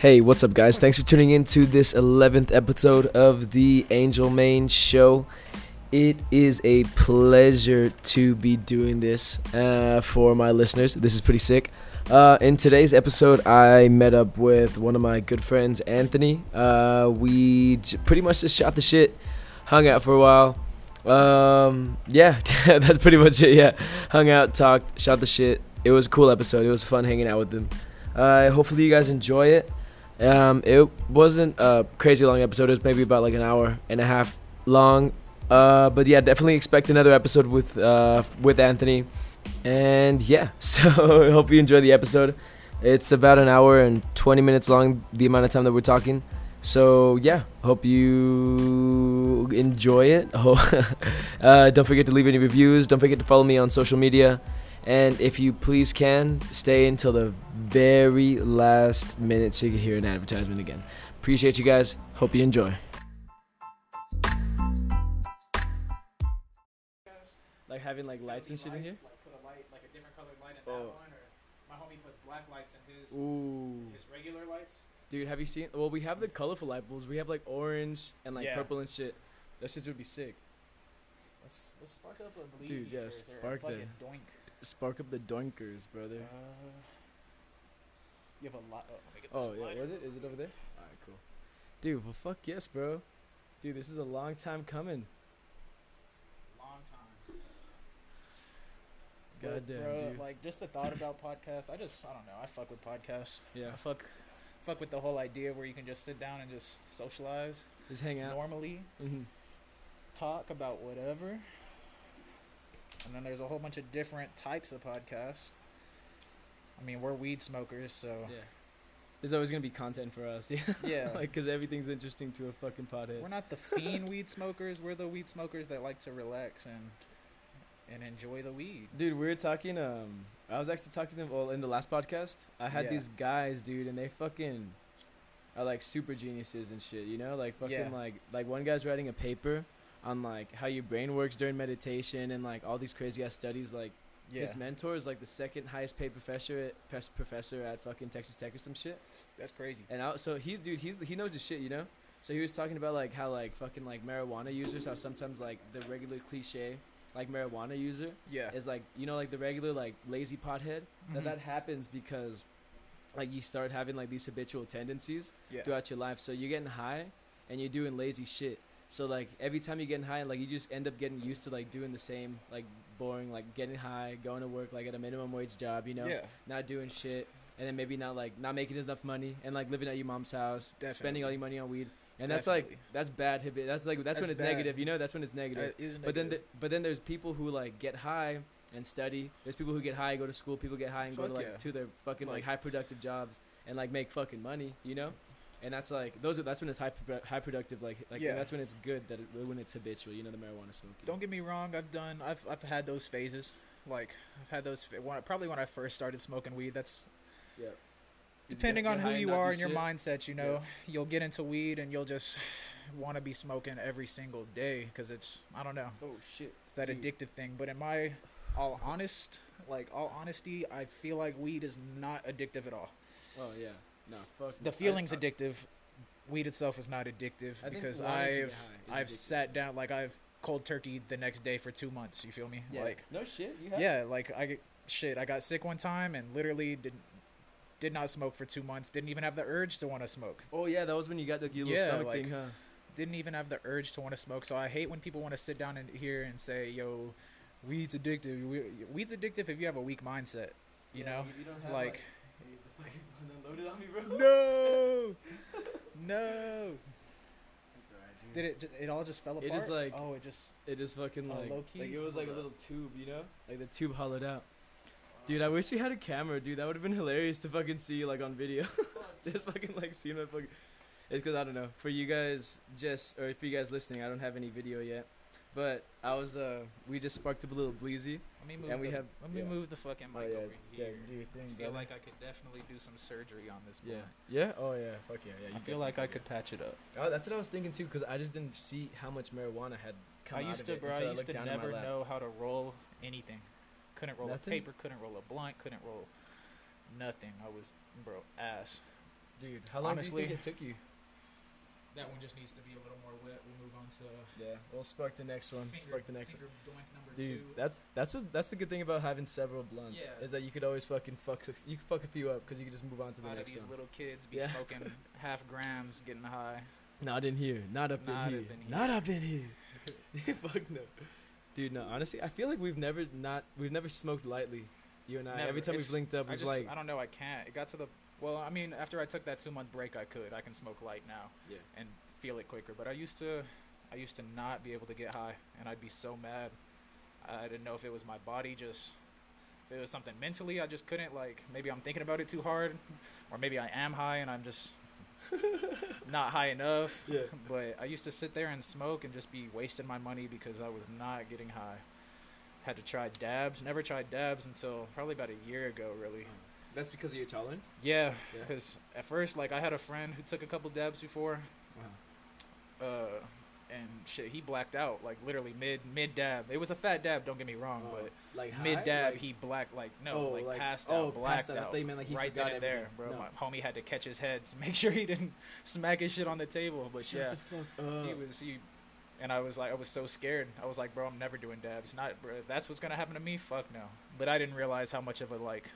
Hey, what's up, guys? Thanks for tuning in to this 11th episode of the Angel Main Show. It is a pleasure to be doing this uh, for my listeners. This is pretty sick. Uh, in today's episode, I met up with one of my good friends, Anthony. Uh, we j- pretty much just shot the shit, hung out for a while. Um, yeah, that's pretty much it. Yeah, hung out, talked, shot the shit. It was a cool episode. It was fun hanging out with them. Uh, hopefully, you guys enjoy it. Um, it wasn't a crazy long episode. It was maybe about like an hour and a half long. Uh, but yeah, definitely expect another episode with uh, with Anthony. And yeah, so I hope you enjoy the episode. It's about an hour and 20 minutes long, the amount of time that we're talking. So yeah, hope you enjoy it. uh, don't forget to leave any reviews. Don't forget to follow me on social media. And if you please can, stay until the very last minute so you can hear an advertisement again. Appreciate you guys. Hope you enjoy. Like having like lights and shit in here. Like put a light, like a different colored light in Oh. that one, or my homie puts black lights in his Ooh. his regular lights. Dude, have you seen? Well, we have the colorful light bulbs. We have like orange and like Yeah. purple and shit. That shit would be sick. Let's let's spark up a bleezy Dude, yeah, first, or a spark fucking the- doink. Spark up the doinkers, brother. Uh, you have a lot. Oh, let me get Oh yeah, was it? Is it over there? All right, cool. Dude, well, fuck yes, bro. Dude, this is a long time coming. Long time. God damn, bro, dude. Like just the thought about podcasts. I just I don't know. I fuck with podcasts. Yeah, I fuck fuck with the whole idea where you can just sit down and just socialize just hang out. normally, hmm talk about whatever. And then there's a whole bunch of different types of podcasts. I mean, we're weed smokers, so Yeah. There's always gonna be content for us. Yeah. yeah. like, cause everything's interesting to a fucking pothead. We're not the fiend weed smokers. We're the weed smokers that like to relax and and enjoy the weed. Dude, we were talking. Um, I was actually talking to well in the last podcast. I had Yeah. these guys, dude, and they fucking are like super geniuses and shit. You know, like fucking Yeah. like like one guy's writing a paper on like how your brain works during meditation and like all these crazy ass studies. Like Yeah, his mentor is like the second highest paid professor at professor at fucking Texas Tech or some shit. that's crazy. And I, so he's dude, he's he knows his shit, you know. So he was talking about like how like fucking like marijuana users, how sometimes like the regular cliche like marijuana user Yeah, is like you know like the regular like lazy pothead that Mhm. that happens because like you start having like these habitual tendencies yeah, throughout your life so you're getting high and you're doing lazy shit so like every time you're getting high like you just end up getting used to like doing the same like boring like getting high going to work like at a minimum wage job you know yeah, not doing shit and then maybe not like not making enough money and like living at your mom's house spending all your money on weed and that's like that's bad habit that's like that's, when it's bad. negative you know that's when it's negative is but then, the, but then there's people who like get high and study. There's people who get high, go to school. People get high and go to like yeah. to their fucking like, Like- high productive jobs and like make fucking money. You know, and that's like those are that's when it's high high productive. Like like Yeah. that's when it's good that it, when it's habitual. You know, the marijuana smoking. don't get me wrong. I've done. I've I've had those phases. Like I've had those. When, probably when I first started smoking weed. That's yeah. depending on who you are and your shit. mindset. You know, you'll get into weed and you'll just want to be smoking every single day because it's. I don't know. Oh shit. It's that Dude. addictive thing. But in my all honest, like all honesty, I feel like weed is not addictive at all. Oh yeah. No fuck. The I- feeling's I- addictive. Weed itself is not addictive I because wanting to get I've I've addictive. sat down like I've cold turkey the next day for two months. You feel me? Yeah. Like no shit. You have. yeah, like I shit. I got sick one time and literally did did not smoke for two months. Didn't even have the urge to want to smoke. Oh yeah, that was when you got the your little Yeah, stomach like- thing, huh? Didn't even have the urge to want to smoke. So I hate when people want to sit down and here and say, "Yo, weed's addictive." Weed's addictive if you have a weak mindset. You Yeah, know, you like the unloaded on me, bro. no, no. Did it? It all just fell It apart. just, like- oh, it just It just fucking Oh, like, low-key? like it was like a little tube, you know, like the tube hollowed out. Dude, I wish we had a camera, dude. That would have been hilarious to fucking see like on video. just fucking like see my fucking. It's because I don't know. For you guys, just or for you guys listening, I don't have any video yet. But I was uh, we just sparked up a little bleezy. Let me move. And we the, have- let me yeah. move the fucking Oh, mic yeah, over yeah, here. do your thing, I feel brother. like I could definitely do some surgery on this Yeah. blunt. Yeah. Oh yeah. Fuck yeah. Yeah. I feel like I could patch it up. Oh, that's what I was thinking too, because I just didn't see how much marijuana had come I out used of to, it bro. until I used looked to down in my never know how to roll anything. Couldn't roll Nothing? a paper. Couldn't roll a blunt. Couldn't roll nothing. I was, bro, ass. Dude, how long Honestly- do you think it took you? That one just needs to be a little more wet. We'll move on to Yeah, we'll spark the next one. finger, spark the next finger doink number one. Dude, two. that's that's what that's the good thing about having several blunts Yeah. is that you could always fucking fuck you can fuck a few up because you can just move on to the Out of next these one. little kids be Yeah. smoking half grams, getting high. Not in here. Not up Not in up here. in here. Not up in here. Fuck no. Dude, no. Honestly, I feel like we've never not we've never smoked lightly. You and I. Never. Every time It's- we've linked up, I we've just, like I don't know, I can't. It got to the, well, I mean, after I took that two month break, I could. I can smoke light now yeah. and feel it quicker. But I used to, I used to not be able to get high, and I'd be so mad. I didn't know if it was my body just, if it was something mentally, I just couldn't. Like maybe I'm thinking about it too hard, or maybe I am high and I'm just not high enough. Yeah. But I used to sit there and smoke and just be wasting my money because I was not getting high. Had to try dabs. Never tried dabs until probably about a year ago, really. That's because of your tolerance. Yeah, Yeah. because at first, like, I had a friend who took a couple dabs before, Wow. uh, and shit, he blacked out, like, literally mid mid dab. It was a fat dab, don't get me wrong, Oh, but like high? mid dab, Like- he blacked, like, no, Oh, like, like- passed oh, out, blacked passed out. I out. you meant, like, he right then and there, bro. No. My homie had to catch his head to make sure he didn't smack his shit on the table, but Shut yeah. the fuck up. he was he and I was like I was so scared. I was like, bro, I'm never doing dabs. Not bro, if that's what's gonna happen to me, fuck no. But I didn't realize how much of a like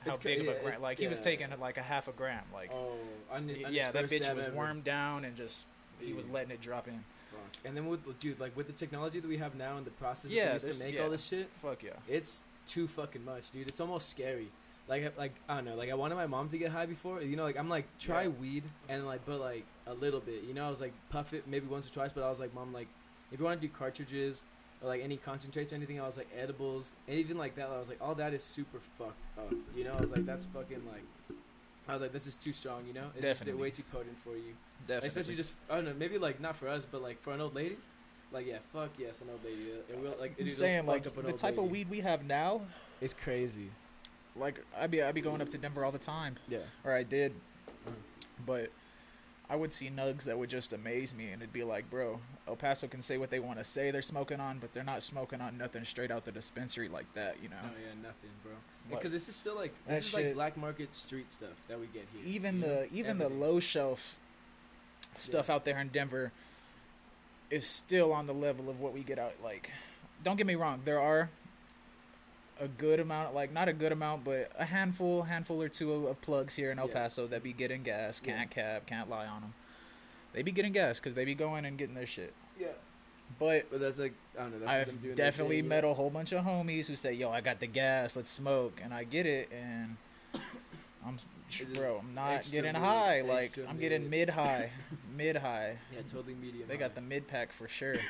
how It's big of a gram like he was taking like a half a gram. Like oh, on, on yeah, that bitch was ever. wormed down and just he was letting it drop in. Fuck. And then with dude, like with the technology that we have now and the process Yeah, that we used to make yeah. all this shit, Fuck yeah. it's too fucking much, dude. It's almost scary. Like, like I don't know. Like, I wanted my mom to get high before. You know, like I'm like try weed and like, but like a little bit. You know, I was like puff it maybe once or twice. But I was like, mom, like if you want to do cartridges or like any concentrates or anything, I was like edibles and even like that. I was like, all that is super fucked up. You know, I was like, that's fucking like. I was like, this is too strong. You know, it's just way too potent for you. Definitely. Especially just I don't know, maybe like not for us, but like for an old lady. Like yeah, fuck yes, an old lady. It, will like it I'm saying like the type of weed we have now, It's crazy. like I be I be going up to Denver all the time. Yeah. or I did, Mhm. but I would see nugs that would just amaze me, and it'd be like, bro, El Paso can say what they want to say they're smoking on, but they're not smoking on nothing straight out the dispensary like that, you know. Oh yeah, nothing, bro. Because this is still like this is like black market street stuff that we get here. even the know? even the low shelf stuff Yeah. out there in Denver is still on the level of what we get out. Like, don't get me wrong, there are a good amount, like not a good amount, but a handful, handful or two of, of plugs here in El Yeah. Paso that be getting gas. Can't cap, can't lie on them. They be getting gas because they be going and getting their shit. Yeah. But But that's like I don't know. That's I've doing definitely met yeah. a whole bunch of homies who say, "Yo, I got the gas, let's smoke," and I get it, and I'm, bro, I'm not getting high. Like I'm getting mid. mid high, mid high. Yeah, totally medium. They got the mid pack for sure.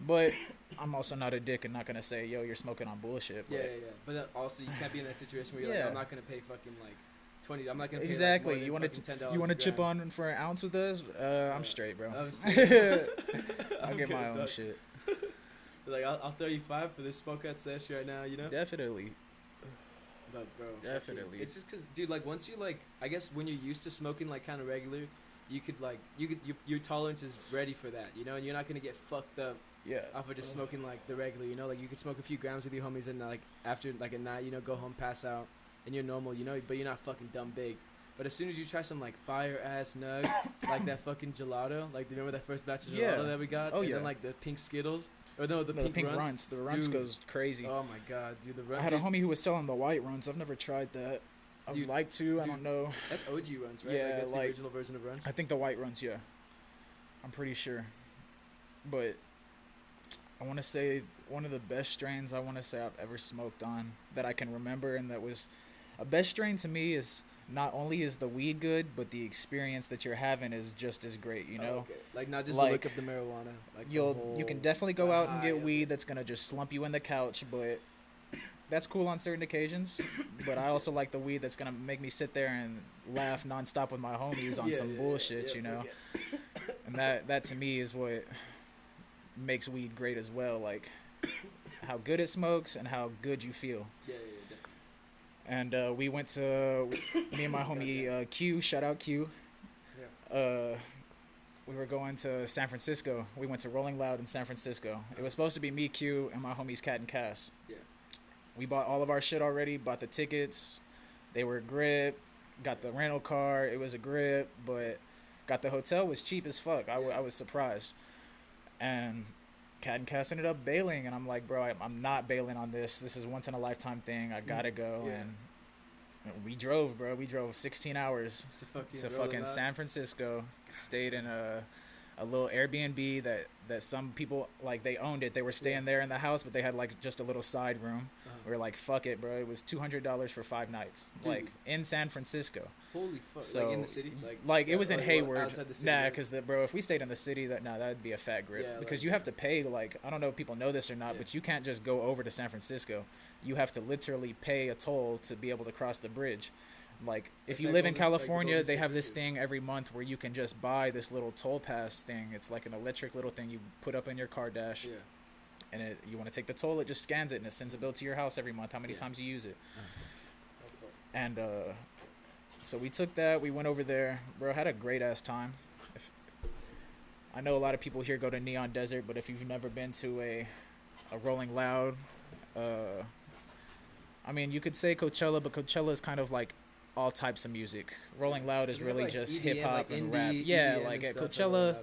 But I'm also not a dick and not gonna say, "Yo, you're smoking on bullshit." Yeah, But yeah, yeah. But also, you can't be in that situation where you're Yeah. like, I'm not gonna pay fucking like twenty. I'm not gonna pay Exactly. Like, You want wanna ten dollars. you want to chip on for an ounce with us? Uh, I'm Yeah. straight, bro. I'm I'll get my own shit. Like I'll, I'll throw you five for this smoke out sesh right now. You know. Definitely. But bro, fucking- Definitely. It's just cause, dude. Like once you like, I guess when you're used to smoking like kind of regular, you could like you could you, your tolerance is ready for that. You know, and you're not gonna get fucked up Yeah. off of just smoking like the regular. You know, like you could smoke a few grams with your homies and like after like a night, you know, go home, pass out, and you're normal. You know, but you're not fucking dumb big. But as soon as you try some like fire ass nug, like that fucking gelato, like remember that first batch of gelato Yeah. that we got? Oh, and yeah. Then like the pink Skittles, or no, the No, pink, Runtz. Runtz. The Runtz Dude. goes crazy. Oh my god, dude, the I Runtz. had a homie who was selling the white Runtz. I've never tried that. I would Dude, like to. I don't know. That's OG Runtz, right? Yeah, like, that's like- the original version of Runtz. I think the white Runtz, yeah. I'm pretty sure. But I want to say one of the best strains I want to say I've ever smoked on that I can remember and that was a best strain to me is not only is the weed good, but the experience that you're having is just as great, you Oh, know? okay. like not just Like, look up the marijuana. Like You'll you can definitely go out and get weed that's gonna just slump you in the couch, but that's cool on certain occasions. But I also like the weed that's gonna make me sit there and laugh nonstop with my homies on Yeah, some yeah, bullshit, yeah, you know. And that that to me is what makes weed great as well, like how good it smokes and how good you feel. Yeah, yeah, yeah, definitely. And uh, we went to me and my homie uh, Q. Shout out Q. Uh, we were going to San Francisco. We went to Rolling Loud in San Francisco. It was supposed to be me, Q, and my homies Cat and Cass. Yeah. We bought all of our shit already. Bought the tickets. They were a grip. got the rental car. It was a grip, but got the hotel was cheap as fuck. I, w- Yeah. I was surprised. And Cat and Cass ended up bailing, and I'm like, bro, I, I'm not bailing on this. This is once in a lifetime thing. I gotta go. Mm, Yeah. And we drove, bro. We drove 16 hours To fucking, to fucking. San Francisco. Stayed in a a little Airbnb that that some people like they owned it. They were staying Yeah. there in the house, but they had like just a little side room. We were like, fuck it, bro. It was two hundred dollars for five nights, Dude. like in San Francisco. Holy fuck! So like in the city, like like it was in Hayward. nah, because the bro, if we stayed in the city, that nah, that'd be a fat grip. Yeah, because like- you have to pay like I don't know if people know this or not, Yeah. but you can't just go over to San Francisco. You have to literally pay a toll to be able to cross the bridge. Like if you live in California, they have this thing every month where you can just buy this little toll pass thing. It's like an electric little thing you put up in your car dash, yeah. And it, you want to take the toll, it just scans it and it sends a bill to your house every month. How many Yeah. times you use it? And uh, so we took that. We went over there, bro. Had a great ass time. If, I know a lot of people here go to Neon Desert, but if you've never been to a a Rolling Loud, uh, I mean, you could say Coachella, but Coachella is kind of like all types of music. Rolling Loud is Doesn't it have, really like, just hip hop like and indie, rap. Yeah, EDM like at Coachella,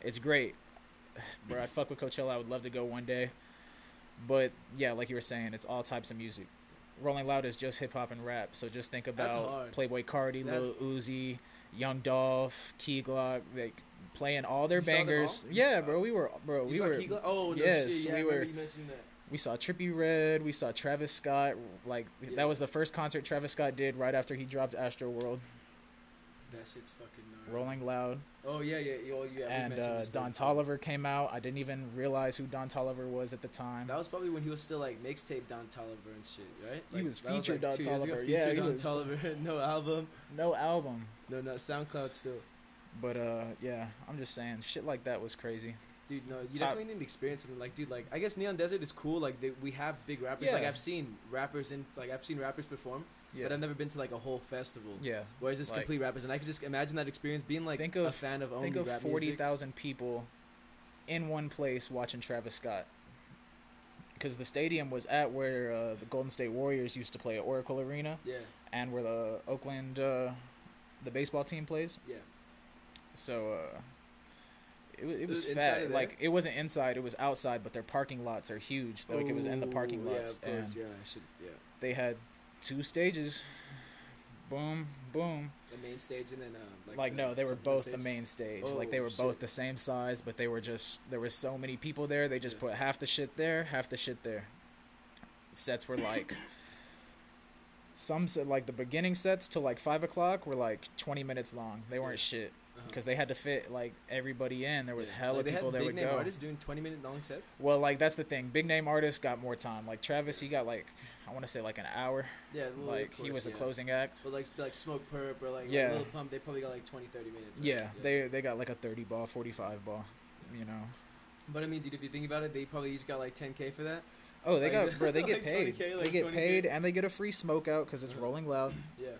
it's great. Bro, I fuck with Coachella. I would love to go one day. But yeah, like you were saying, it's all types of music. Rolling Loud is just hip hop and rap. So just think about. Playboi Carti, Lil Uzi, Young Dolph, Key Glock, like playing all their You bangers. all? Yeah, bro, we were bro, You we saw were Key? Oh no yes, shit! Yeah, we were- You mentioned that. we saw Trippie Redd, we saw Travis Scott. Like Yeah. that was the first concert Travis Scott did right after he dropped Astroworld. That shit's fucking gnarly. Rolling Loud. Oh yeah, yeah, yeah. Oh, yeah and uh, Don. Toliver came out. I didn't even realize who Don Toliver was at the time. That was probably when he was still like mixtape Don Toliver and shit, right? He was featured like, Don two years ago. Toliver. Yeah, he Don was- Toliver. no album. No album. No, no SoundCloud still. But uh, yeah, I'm just saying, shit like that was crazy. Dude, no, you Top- definitely need to experience something like, dude, like I guess Neon Desert is cool. Like they, we have big rappers. Like I've seen rappers in, like I've seen rappers perform, Yeah, but I've never been to like a whole festival. yeah. Whereas it's Like- complete rappers, and I could just imagine that experience being like Think of, a fan of only Think of forty people in one place watching Travis Scott. Because the stadium was at where uh, the Golden State Warriors used to play at Oracle Arena, Yeah, and where the Oakland, uh, the baseball team plays. yeah. So uh, it, it was was fat. Like it wasn't inside; it was outside. But their parking lots are huge. Like it was in the parking lots, Yeah, of course. and Yeah, I should. Yeah, they had two stages. Boom, boom. the main stage and then uh, Like, the no, they were both the stage? main stage. like they Oh, were both the same size, but they were just there was so many people there. They just Yeah. put half the shit there, half the shit there. Sets were like some said like the beginning sets till like five o'clock were like twenty minutes long. They weren't Yeah. shit. Because they had to fit like everybody in. There was Yeah. hella like, people that big would name go. artists doing twenty minute long sets. Well, like that's the thing. Big name artists got more time. Like Travis, he got like I want to say like an hour. Yeah, well, like he course, was the closing act. But like like Smoke Perp or like Yeah. yeah. Lil Pump, they probably got like 20, 30 minutes. right? Yeah, they they got like a thirty ball, forty five ball. You know. But I mean, dude, if you think about it, they probably each got like ten k for that. Oh, they Like, got bro. They get like paid. 20K, like they get 20K. paid, and they get a free smoke out because it's Uh-huh. Rolling Loud. Yeah.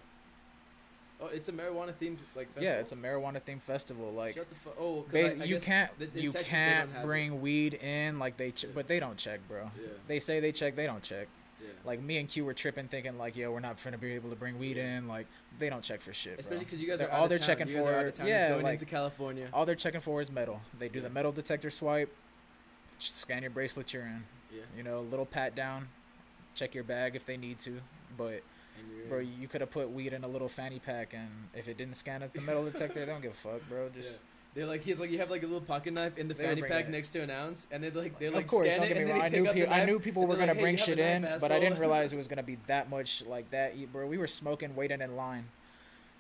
Oh, it's a marijuana themed like festival. Yeah, it's a marijuana themed festival. Like, Shut the fuck. Oh, I- I you can't you Texas can't have it. bring weed in. Like they, ch- Yeah. but they don't check, bro. Yeah. They say they check, they don't check. Yeah. Like me and Q were tripping, thinking like, yo, we're not finna be able to bring weed Yeah. in. Like they don't check for shit, Especially because you guys They're- are all out they're town. checking you guys are out for- town, yeah, going like- into California. All they're checking for is metal. They do Yeah. the metal detector swipe, just scan your bracelet, you're in. Yeah. You know, little pat down, check your bag if they need to, but. And you're Bro, in. you could have put weed in a little fanny pack, and if it didn't scan at the metal detector, they don't give a fuck, bro. Just Yeah. They're like he's like you have like a little pocket knife in the They fanny pack that. next to an ounce, and they like they like of course, scan don't it, get me and then wrong. I knew out the people. I knew people were gonna like, bring you have a shit knife, in, but I didn't realize it was gonna be that much like that, bro. We were smoking, waiting in line.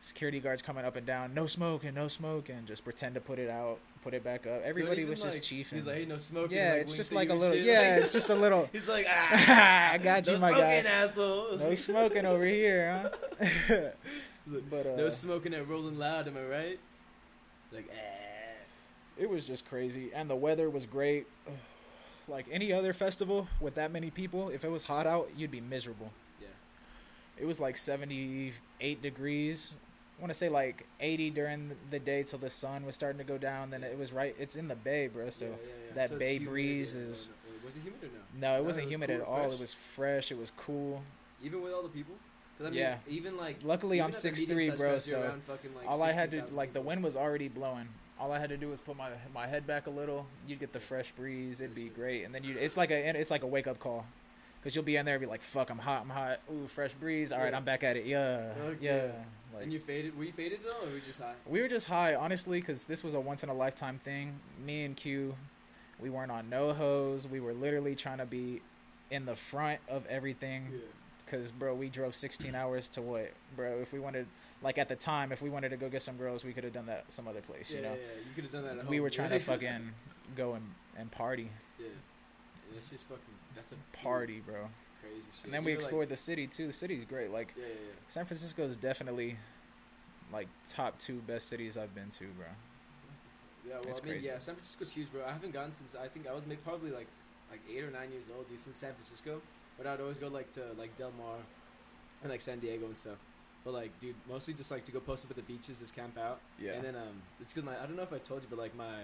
Security guards coming up and down, no smoking, no smoking. Just pretend to put it out, put it back up. Everybody was just like, chiefing. He's like, hey, no smoking. yeah, like, it's just like a little. shit, Yeah, it's just a little. He's like, ah, I got you, no my smoking, guy. asshole. No smoking over here, huh? but uh, no smoking at Rolling Loud, am I right? Like, ah. it was just crazy and the weather was great like any other festival with that many people if it was hot out you'd be miserable Yeah. it was like 78 degrees want to say like 80 during the day till the sun was starting to go down then it was right it's in the bay bro so Yeah, yeah, yeah. that So bay breeze is- Was it humid or no? no it No, wasn't it was humid cool at all fresh. it was fresh it was cool Even with all the people? I mean, Yeah. Even like. Luckily, even I'm six three, bro, so fucking, like, all I had to 16,000 like the wind was already blowing. All I had to do was put my my head back a little. You'd get the fresh breeze. It'd be great, and then you it's like a it's like a wake up call, cause you'll be in there and be like, "Fuck, I'm hot, I'm hot." Ooh, fresh breeze. All right, Yeah. I'm back at it. Yeah, Fuck yeah. yeah. Like And you faded? Were you faded at all, or were you just high? we were just high, honestly, cause this was a once in a lifetime thing. Me and Q, we weren't on no hose. We were literally trying to be in the front of everything. Cause bro, we drove 16 hours to what, bro? If we wanted, like at the time, if we wanted to go get some girls, we could have done that some other place, Yeah, you know. yeah, yeah. You could have done that at we home, were trying yeah. to fucking go and, and party, Yeah. And it's just fucking. That's a party, bro. Crazy shit. And then we were, like- explored the city too. The city's great. Like Yeah, yeah, San Francisco is definitely like top two best cities I've been to, bro. yeah. Yeah, well, It's I mean, crazy. yeah, San Francisco's huge, bro. I haven't gone since I think I was maybe probably like like eight or nine years old, dude, since San Francisco. But I'd always go like to like Del Mar and like San Diego and stuff. But like, dude, mostly just like to go post up at the beaches, just camp out. Yeah. And then um, it's because my I don't know if I told you, but like my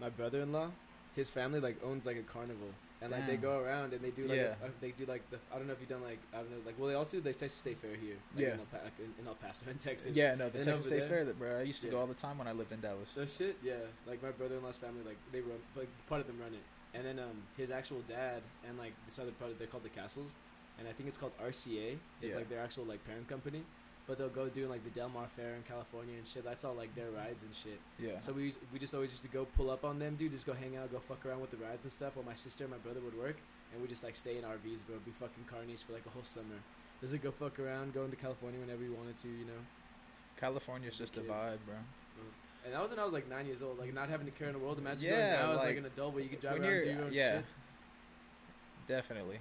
my brother-in-law, his family like owns like a carnival, and like they go around and they do like Yeah. a, they do like the I don't know if you've done like I don't know like well they also do the Texas State Fair here. Like Yeah. In El, pa- in, in El Paso in Texas. yeah, no, the And Texas State there- Fair, that bro. I used to go all the time when I lived in Dallas. So shit, yeah. Like my brother-in-law's family, like they run, like part of them run it, and then um his actual dad and like this other part, they're called the Castles, and I think it's called RCA. It's Yeah. like their actual like parent company, but they'll go do like the Del Mar Fair in California and shit. That's all like their rides and shit. Yeah. So we we just always used to go pull up on them, dude. Just go hang out, go fuck around with the rides and stuff. While my sister and my brother would work, and we just like stay in RVs, bro. Be fucking carnies for like a whole summer. Just like go fuck around, go into California whenever you wanted to, you know. California's just a vibe, bro. Mm. And that was when I was like nine years old, like not having to care in the world. Imagine Yeah, going now as like like, an adult where you could drive around and do your own yeah. shit. Definitely.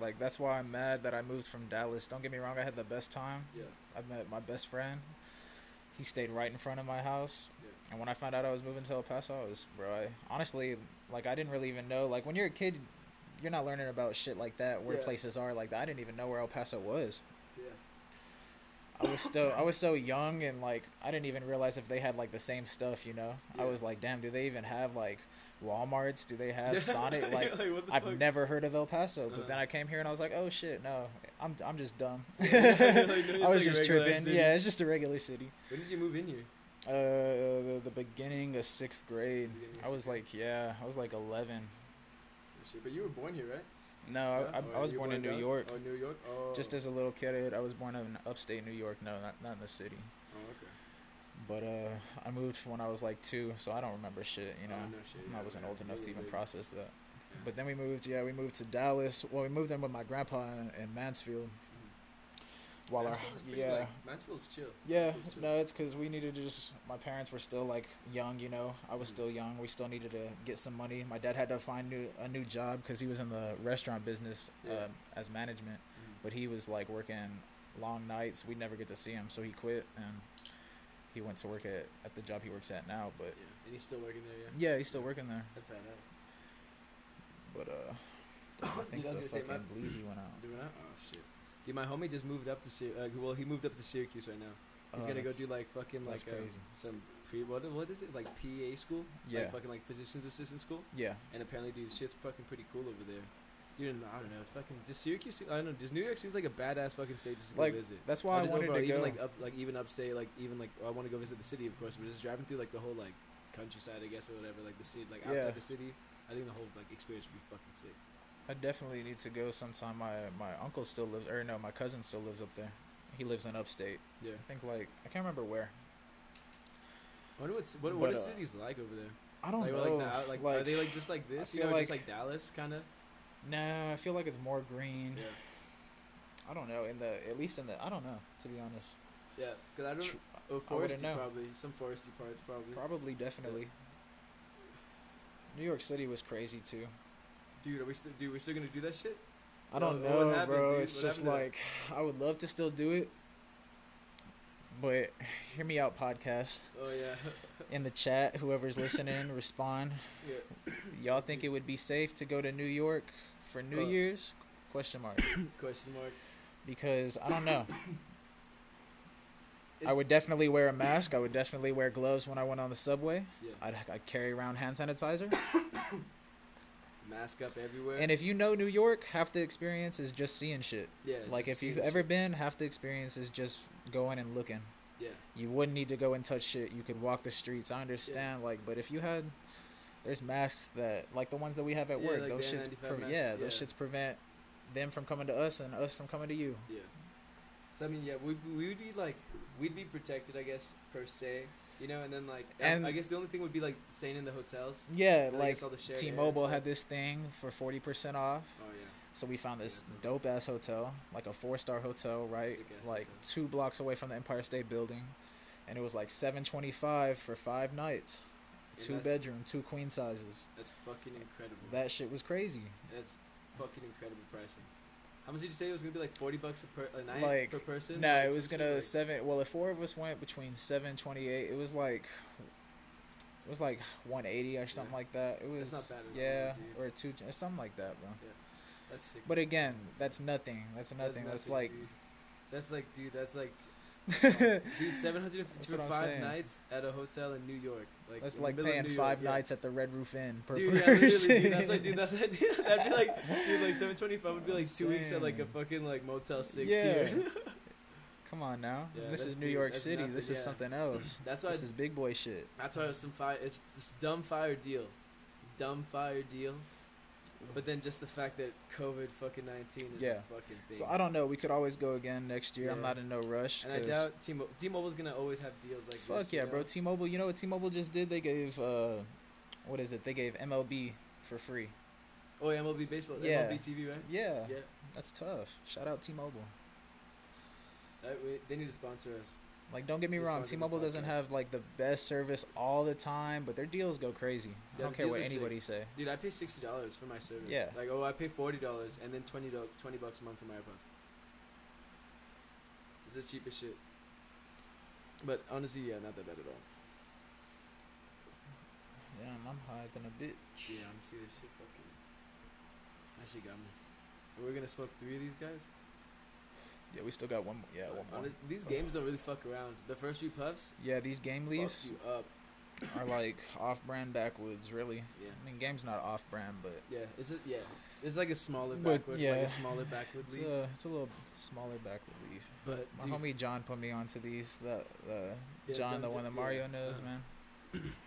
Like that's why I'm mad that I moved from Dallas. Don't get me wrong, I had the best time. Yeah. I met my best friend. He stayed right in front of my house. Yeah. And when I found out I was moving to El Paso, I was, bro, I, honestly, like, I didn't really even know. Like, when you're a kid, you're not learning about shit like that, where Yeah. places are like that. I didn't even know where El Paso was. Yeah. I was still, I was so young, and like, I didn't even realize if they had like the same stuff, you know? I was like, damn, do they even have like Walmarts? Do they have Yeah. Sonic? Like, what the I've fuck? never heard of El Paso, but Uh-huh. then I came here and I was like, oh shit, no, I'm, I'm just dumb. Like, no, I was just tripping. city. Yeah, it's just a regular city. When did you move in here? Uh, the, the beginning of sixth grade. Of I was sixth like, yeah, I was like 11. Oh, But you were born here, right? No, Yeah? I, I, Or I was you born in New? York. Oh, New York. Oh. Just as a little kid, I was born in upstate New York. No, not not in the city. But uh, I moved when I was like two, so I don't remember shit. You know, Oh, no shit, yeah, I wasn't yeah, old you enough to even process that. Yeah. But then we moved. Yeah, we moved to Dallas. Well, we moved in with my grandpa in, in Mansfield. While our Mansfield's pretty, yeah. like, Mansfield's chill. Yeah, Mansfield's chill. no, it's because we needed to just. My parents were still like young, you know. I was Mhm. still young. We still needed to get some money. My dad had to find new a new job because he was in the restaurant business Yeah. uh, as management, Mhm. but he was like working long nights. We'd never get to see him, so he quit and he went to work at at the job he works at now. But Yeah. And he's still working there, yeah. yeah, he's still working there. That's badass. But uh, damn, I think I was the gonna say, fucking my- Bleezy went out. Doing that? Oh shit. Dude, my homie just moved up to Syr- uh, well, he moved up to Syracuse right now. He's Oh, gonna go that's- do like fucking like that's uh, crazy. some pre what what is it like PA school? Yeah. Like fucking like physician's assistant school. Yeah, And apparently, dude, shit's fucking pretty cool over there. Dude, I don't know. Fucking just Syracuse. se- I don't know. Just New York seems like a badass fucking state just to Like, go visit. that's why I just wanted overall, to even go. like up like even upstate like even like I want to go visit the city of course, but just driving through like the whole like countryside I guess or whatever like the city like outside Yeah. the city. I think the whole like experience would be fucking sick. I definitely need to go sometime. My my uncle still lives, or no, my cousin still lives up there. He lives in upstate. Yeah. I think like I can't remember where. I wonder what's, what But, what are uh, cities like over there? I don't like, know. Like, the, out- like, are they like just like this? You feel know, just like- like Dallas kind of. Nah, I feel like it's more green. Yeah. I don't know. In the at least in the I don't know to be honest. Yeah, because I don't. Oh, I foresty know. probably. Some foresty parts probably. Probably definitely. New York City was crazy too. Dude, are we still? Dude, we're still gonna do that shit? I don't What- what know, happened, bro. dude? It's What just like I would love to still do it, but hear me out, podcast. Oh yeah. In the chat, whoever's listening, respond. yeah. Y'all think it would be safe to go to New York for New Uh, Year's? Question mark. Question mark. Because I don't know. I would definitely wear a mask. I would definitely wear gloves when I went on the subway. Yeah. I'd, I'd carry around hand sanitizer. mask up everywhere. And if you know New York, half the experience is just seeing shit. yeah, Like if you've ever shit. been, half the experience is just going and looking. yeah, You wouldn't need to go and touch shit. You could walk the streets. I understand, like, but if you had, there's masks that, like the ones that we have at Yeah, work. like those shits, pre- masks, yeah, those shits prevent them from coming to us and us from coming to you. yeah. So I mean, yeah, we we would be like we'd be protected, I guess per se, you know. And then like, And- I guess the only thing would be like staying in the hotels. Yeah, And like all the shared T-Mobile had this thing for forty percent off. Oh yeah. So we found this a- dope ass hotel, like a four star hotel, right? Like hotel. two blocks away from the Empire State Building, and it was like seven twenty five for five nights, Two bedroom, two queen sizes. That's fucking incredible. That shit was crazy. That's fucking incredible pricing. How much did you say it was gonna be? Like forty bucks a, per, a night Like, per person? No, Like, it was gonna like- seven. Well, if four of us went between seven twenty eight, it was like. It was like 180 or something Yeah. like that. It was That's not bad at all, yeah, dude. or two, something like that, bro. That's sick. But again, that's nothing. That's nothing. That's, like, dude. That's like, dude. That's like, dude. Seven hundred for five nights at a hotel in New York. Like, the like paying five York, yeah. nights at the Red Roof Inn per Dude, yeah, person. literally, dude. That's like, dude. That's like, that'd be like, dude, like seven twenty five would be like two weeks at like a fucking like Motel Six Yeah. here. Come on now. Yeah, this is New York that's City. nothing, this is yeah. something else. That's why. this is big boy shit. That's why it's some fire. It's, it's dumb fire deal. Dumb fire deal. But then just the fact that COVID fucking nineteen is Yeah. a fucking thing. So I don't know. We could always go again next year. I'm not in no rush. and I doubt T-Mo- T-Mobile's gonna always have deals like Fuck this. you yeah, know? bro. T-Mobile. You know what T-Mobile just did? They gave uh, what is it? They gave MLB for free. Oh, yeah, MLB baseball. Yeah. MLB TV, right? Yeah, Yeah. that's tough. Shout out T-Mobile. That, we, they need to sponsor us. Like, don't get me wrong. T-Mobile doesn't have like the best service all the time, but their deals go crazy. I Yeah, don't care what are sick. anybody say. Dude, I pay sixty dollars for my service. Yeah. Like, oh, I pay forty dollars and then 20, do- 20 bucks a month for my AirPods. It's the cheapest shit. But honestly, yeah, not that bad at all. Damn, I'm higher than a bitch. Yeah, I'm see this shit fucking. That shit got me. We're gonna smoke three of these guys. Yeah, we still got one. More. Yeah, one more. These games don't really fuck around. The first few puffs Yeah, these game leaves up. are like off-brand backwoods. Really. Yeah. I mean, game's not off-brand, but Yeah, it's a, yeah, it's like a smaller But, backward, like a smaller backward it's leaf. a it's a little smaller backward leaf. But My dude, homie John put me onto these. The uh, Yeah, John, John the one that yeah, Mario knows, uh-huh. man.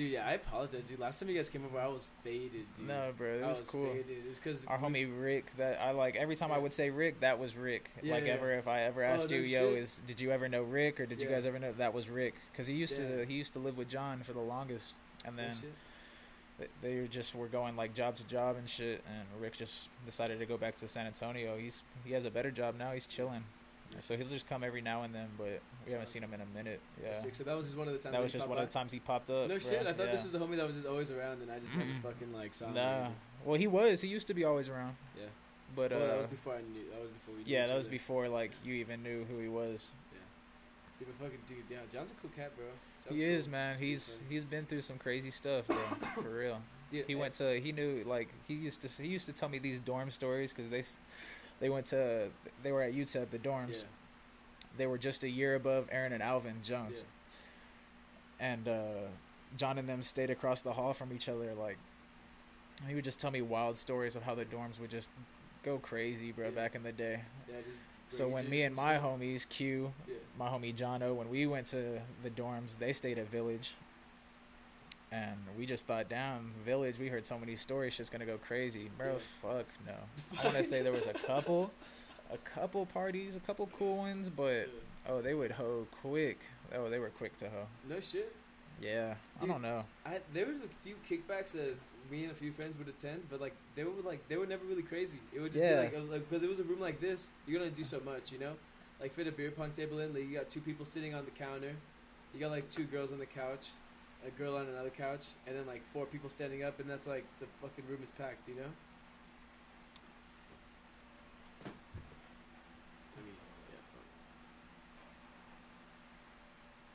dude, yeah, I apologize, dude. Last time you guys came over, I was faded, dude. No, bro, it I was, cool. Faded. It's because Our homie Rick, that I like. Every time I would say Rick, that was Rick. Yeah, like yeah. ever, if I ever Oh, asked no you, yo, shit. is did you ever know Rick or did you guys ever know that was Rick? Because he used Yeah. to he used to live with John for the longest, and then they were just were going like job to job and shit. And Rick just decided to go back to San Antonio. He's he has a better job now. He's chilling. Yeah. So he'll just come every now and then, but we haven't seen him in a minute. Yeah. So that was just one of the times. that was he just popped one of the times he popped up. No bro. shit. I thought yeah. this was the homie that was just always around, and I just never fucking like saw him. Nah. or Well, he was. He used to be always around. Yeah. but well, uh, that was before I knew. That was before we. yeah, that was other. before like you even knew who he was. Yeah. Dude, but fucking dude, yeah, John's a cool cat, bro. John's he cool. is, man. He's funny. he's been through some crazy stuff, bro. for real. Dude, He went to he knew like he used to he used to tell me these dorm stories because they they went to they were at UTEP the dorms. Yeah. They were just a year above Aaron and Alvin Jones, Yeah. and uh, John and them stayed across the hall from each other. Like he would just tell me wild stories of how the dorms would just go crazy, bro. Yeah. Back in the day. So when me and my homies Q my homie Jono, when we went to the dorms, they stayed at Village. And we just thought, damn, Village, we heard so many stories, just gonna go crazy. Bro, Yeah. fuck no. I wanna say there was a couple, a couple parties, a couple cool ones, but oh, they would hoe quick. Oh, they were quick to hoe. No shit. Yeah, I don't know. I there was a few kickbacks that me and a few friends would attend, but like they were like they were never really crazy. It would just Yeah. be like because it was a room like this, you're gonna do so much, you know. Like fit a beer pong table in, like you got two people sitting on the counter, you got like two girls on the couch, a girl on another couch, and then like four people standing up, and that's like the fucking room is packed, you know. I mean, yeah, fuck.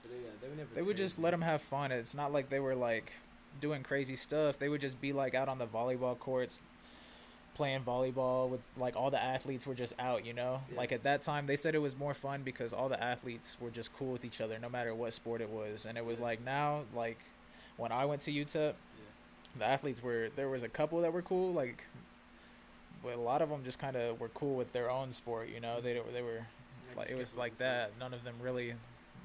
But yeah, they were never. They would just let them have fun. It's not like they were like doing crazy stuff. They would just be like out on the volleyball courts playing volleyball with like all the athletes were just out, you know? Yeah. Like at that time they said it was more fun because all the athletes were just cool with each other no matter what sport it was. And it was Yeah. like now like when I went to UTEP, Yeah. the athletes were there was a couple that were cool, like, but a lot of them just kind of were cool with their own sport. You know, they don't- they were like it was like that. None of them really.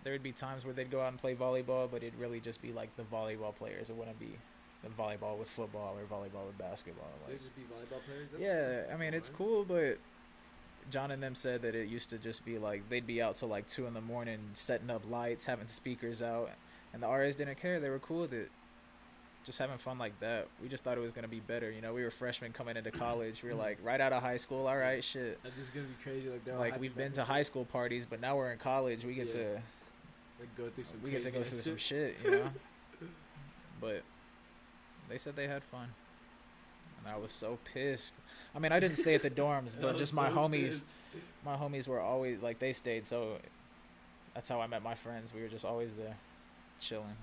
There would be times where they'd go out and play volleyball, but it'd really just be like the volleyball players. It wouldn't be the volleyball with football or volleyball with basketball. They just be volleyball players. That's yeah, cool. I mean it's cool, but John and them said that it used to just be like they'd be out till like two in the morning setting up lights, having speakers out, and the RAs didn't care. They were cool with it. Just having fun like that. We just thought it was gonna be better. You know, we were freshmen coming into college. We were like right out of high school. All right, shit. That is gonna be crazy. Like, Like we've been to shit. high school parties, but now we're in college. We get Yeah. to Like go through some. we get to go through ass some shit, you know. but they said they had fun, and I was so pissed. I mean, I didn't stay at the dorms, but just my so homies, pissed. my homies were always like they stayed. So that's how I met my friends. We were just always there, chilling.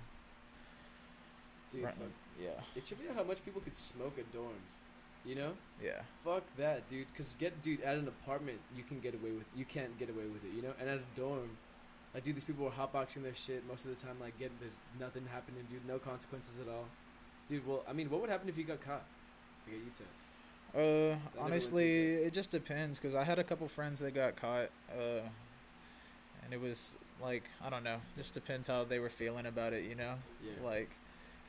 Dude, Right. fuck. Yeah, It should be how much people could smoke at dorms. You know? yeah, Fuck that, dude. Cause get dude at an apartment, you can get away with. You can't get away with it. You know? And at a dorm, like dude, these people were hotboxing their shit most of the time. Like, get there's nothing happening, dude. No consequences at all. Dude, well, I mean, what would happen if you got caught? Like at UTEP. Uh, everyone's honestly, it just depends. Cause I had a couple friends that got caught. Uh, and it was like I don't know. Just depends how they were feeling about it. You know, Yeah. like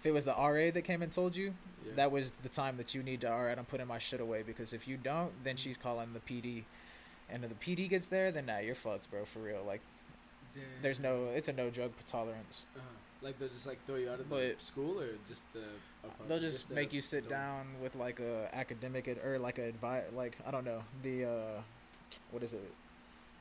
if it was the RA that came and told you, yeah. that was the time that you need to all right i'm putting my shit away because if you don't then she's calling the pd and if the pd gets there then nah you're fucked bro for real like there's no it's a no drug tolerance Uh-huh. Like they'll just like throw you out of the But- school or just the. apartment? they'll just the make you sit down with like a academic ad- or like a advi- like i don't know the uh what is it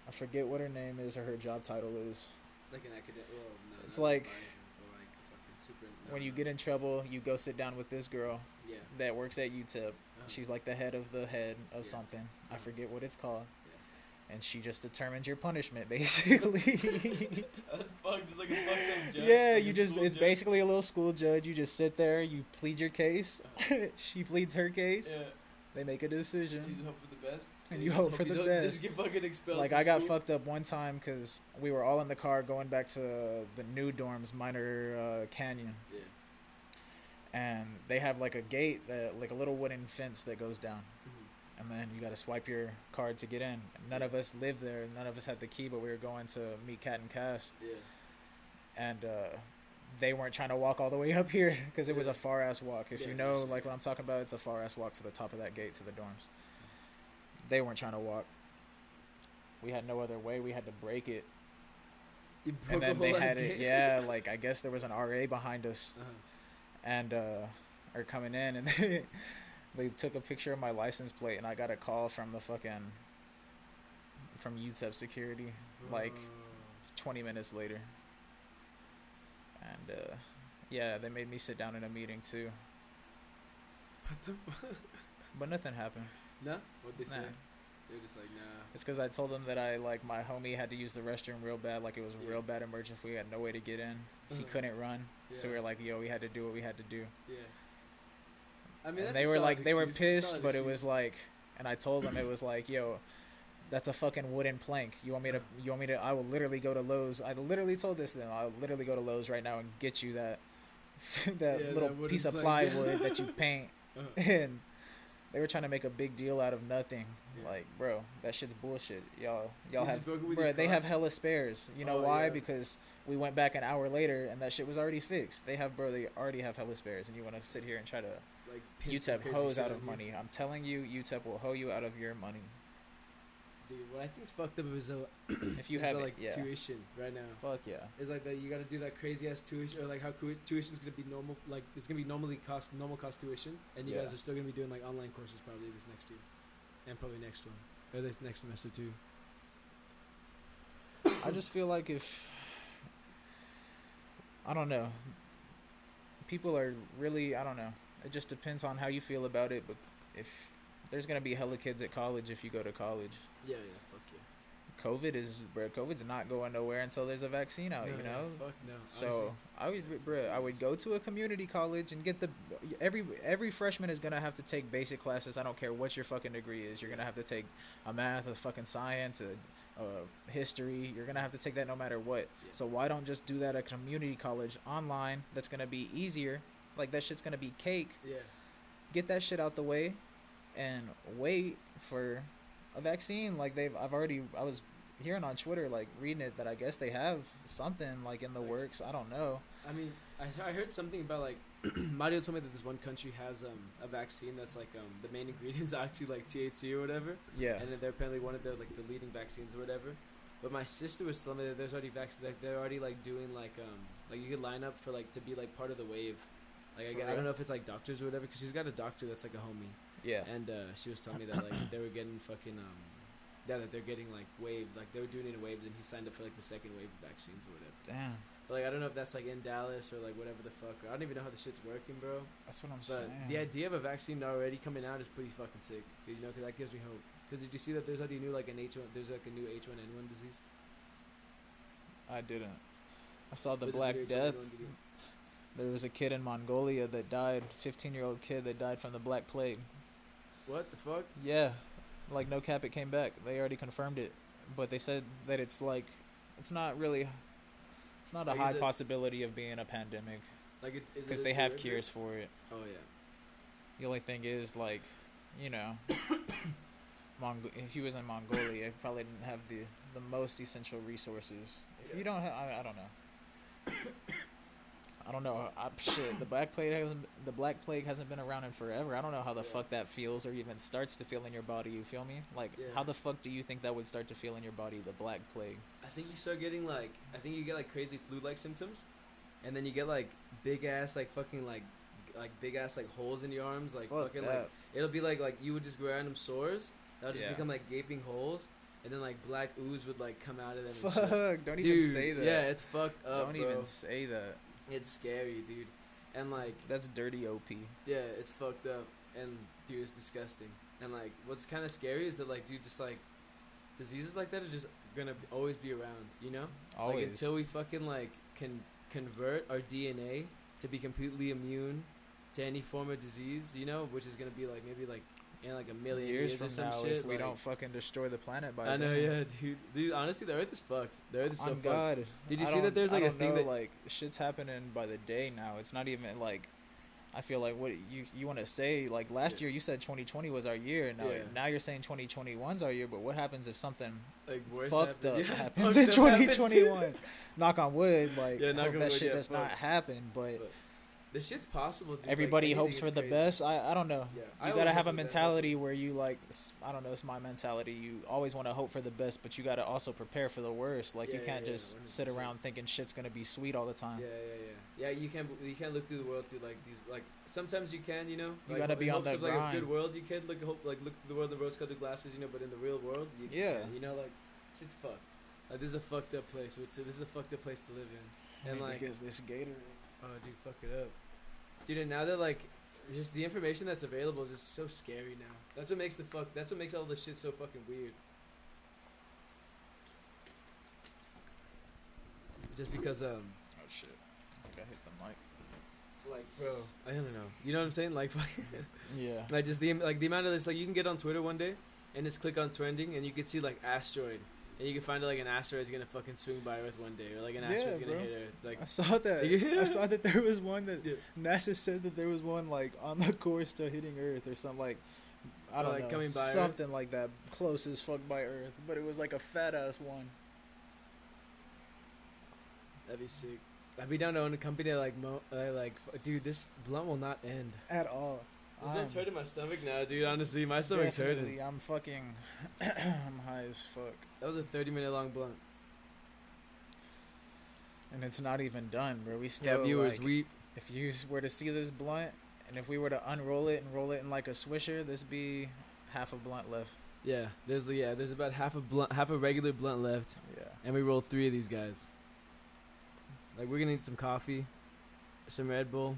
i forget what her name is or her job title is Like an academic. Well, no, It's like- advisor, like super. no, when you no. get in trouble you go sit down with this girl Yeah. that works at UTEP uh-huh. she's like the head of the head of Yeah. something i Uh-huh. forget what it's called. And she just determines your punishment basically fuck, like a fucked up judge. yeah like you just it's judge. basically a little school judge you just sit there you plead your case she pleads her case Yeah. they make a decision. And You hope for the best. And and you just hope for you the best. Just get fucking expelled. like i got school. fucked up one time because we were all in the car going back to the new dorms Miner uh, canyon Yeah. and they have like a gate that like a little wooden fence that goes down Mhm. And then you got to swipe your card to get in none of us lived there none of us had the key but we were going to meet cat and cass Yeah. and uh, they weren't trying to walk all the way up here because it was a far ass walk. If Yeah, you know, like what I'm talking about, it's a far ass walk to the top of that gate to the dorms. They weren't trying to walk. We had no other way. We had to break it, You and then they had it. Yeah, like I guess there was an RA behind us, Uh-huh. and uh, are coming in, and they, they took a picture of my license plate, and I got a call from the fucking from UTEP security like 20 minutes later. And uh, yeah, they made me sit down in a meeting too, What the fuck? but nothing happened. Nah. What they Nah. say? They're just like nah. It's because I told them that I like my homie had to use the restroom real bad, like it was a Yeah. real bad emergency. We had no way to get in. He Uh-huh. couldn't run, so we were like, "Yo, we had to do what we had to do." Yeah. I mean, and they were like, they were pissed, but it was like, and I told them it was like, "Yo, that's a fucking wooden plank. You want me to? You want me to? I will literally go to Lowe's. I literally told this to them. I'll literally go to Lowe's right now and get you that that Yeah, little that piece of plank, plywood that you paint." Uh-huh. and they were trying to make a big deal out of nothing. Yeah. Like, bro, that shit's bullshit. Y'all, y'all You have, just broke it with bro, they car? have hella spares. You know Oh, why? yeah. Because we went back an hour later and that shit was already fixed. They have, bro, they already have hella spares, and you want to sit here and try to like pin some UTEP hose out of money. I'm telling you, UTEP will hoe you out of your money. Dude, what I think's fucked up is uh, If you have the, it, like yeah. tuition right now. Fuck yeah. It's like that you gotta do that crazy ass tuition, or like how cui- tuition's gonna be normal, like it's gonna be normally cost normal cost tuition, and you Yeah. guys are still gonna be doing like online courses probably this next year, and probably next one or this next semester too. I just feel like if I don't know, people are really I don't know. It just depends on how you feel about it. But if there's gonna be hella kids at college if you go to college, Yeah, yeah, fuck yeah. COVID is bro. COVID's not going nowhere until there's a vaccine out. No, you yeah, know. fuck no. So I would, bro, I would go to a community college and get the every every freshman is gonna have to take basic classes. I don't care what your fucking degree is. You're gonna have to take a math, a fucking science, a, a history. You're gonna have to take that no matter what. Yeah. So why don't just do that at community college online? That's gonna be easier, Like that shit's gonna be cake. Yeah. Get that shit out the way, and wait for a vaccine. Like they've, I've already, I was hearing on Twitter, like reading it that I guess they have something like in the Nice. works. I don't know. I mean, I, I heard something about like Mario told me that this one country has um a vaccine that's like um the main ingredients actually like THC or whatever, Yeah. and then they're apparently one of the like the leading vaccines or whatever. But my sister was telling me that there's already vac- like they're already like doing like um like you could line up for like to be like part of the wave. Like I, I don't know if it's like doctors or whatever, because she's got a doctor that's like a homie, yeah. and uh, she was telling me that like they were getting fucking um yeah that they're getting like wave like they were doing it in waves, and he signed up for like the second wave of vaccines or whatever. Damn. But like I don't know if that's like in Dallas or like whatever the fuck. I don't even know how the shit's working, bro. That's what I'm But saying. the idea of a vaccine already coming out is pretty fucking sick. You know, because that gives me hope. Because did you see that there's already new like an H1? There's like a new H1N1 disease. I didn't. I saw the But Black Death. H1N1 video. There was a kid in Mongolia that died. 15 year old kid that died from the Black Plague. What the fuck? Yeah, like no cap, it came back. They already confirmed it, but they said that it's like, it's not really, it's not a Like, high it- possibility of being a pandemic Like it is because they have cures for it. Oh yeah. The only thing is like, you know, Mong- if he was in Mongolia, he probably didn't have the the most essential resources. If Yeah. you don't have, I, I don't know. I don't know. I, shit, the black plague hasn't the black plague hasn't been around in forever. I don't know how the Yeah. fuck that feels or even starts to feel in your body. You feel me? Like, Yeah. how the fuck do you think that would start to feel in your body? The black plague. I think you start getting like I think you get like crazy flu-like symptoms, and then you get like big ass like fucking like like big ass like holes in your arms like Fuck fucking that. like it'll be like like you would just go random sores that'll just Yeah. become like gaping holes, and then like black ooze would like come out of them. Fuck! Don't Dude, even say that. Yeah, it's fucked up. don't bro. even say that. It's scary, dude. And like, That's dirty op. yeah, it's fucked up. And dude, it's disgusting. And like, what's kind of scary is that like, dude, just like, diseases like that are just gonna always be around. You know, Always. like until we fucking like can convert our DNA to be completely immune to any form of disease. You know, which is gonna be like maybe like in like a million years, years, from now, shit. if we like- don't fucking destroy the planet by I know, then. yeah, dude. Dude, honestly, the Earth is fucked. The Earth is so On fucked. God. Did you I see that there's, like, I a thing know, that- like shit's happening by the day now. It's not even like I feel like what you you want to say like last Yeah. year you said 2020 was our year. Now Yeah. now you're saying 2021's our year. But what happens if something Like fucked up Yeah, happens fucked in up happens, 2021? Knock on wood. Like Yeah, knock hope that wood, shit does not happen. But But The shit's possible. Dude. Everybody anything hopes is for the crazy. best. I I don't know. Yeah, You always gotta have a mentality where you like I don't know. It's my mentality. You always want to hope for the best, but you gotta also prepare for the worst. Like you Yeah, can't yeah, just 100%. sit around thinking shit's gonna be sweet all the time. Yeah, yeah, yeah. Yeah, you can't you can't look through the world through like these like sometimes you can, you know. You like, gotta be on the of, like a good world. You can look hope like look through the world in rose-colored glasses, you know. But in the real world, you Yeah. can't, you know, like shit's fucked. Like this is a fucked up place. This is a fucked up place to live in. And, like- because this gator. Oh, dude, fuck it up, dude. And now that like, just the information that's available is just so scary now. That's what makes the fuck. That's what makes all this shit so fucking weird. Just because um, Oh shit! I think I hit the mic. like, bro, I don't know. You know what I'm saying? Like, Yeah. like just the like the amount of this. Like, you can get on Twitter one day and just click on trending, and you can see like asteroid. And you can find like an asteroid's gonna fucking swing by Earth one day, or like an Yeah, asteroid's gonna hit Earth. Like, I saw that. Yeah. I saw that there was one that Yeah. NASA said that there was one like on the course to hitting Earth or something like I don't like know coming by Earth? something like that close as fuck by Earth, but it was like a fat ass one. that'd be sick. I'd be down to own a company that like, mo- uh, like, dude, this blunt will not end. At all. I'm blunt's hurting my stomach now, dude. Honestly, my stomach's hurting. I'm fucking. I'm high as fuck, That was a 30 minute long blunt. and it's not even done, bro. We still Yeah, viewers, like, we If you were to see this blunt, and if we were to unroll it and roll it in like a swisher, this be half a blunt left. yeah, there's yeah, there's about half a blunt, half a regular blunt left, Yeah. and we rolled three of these guys. Like we're gonna need some coffee, some Red Bull,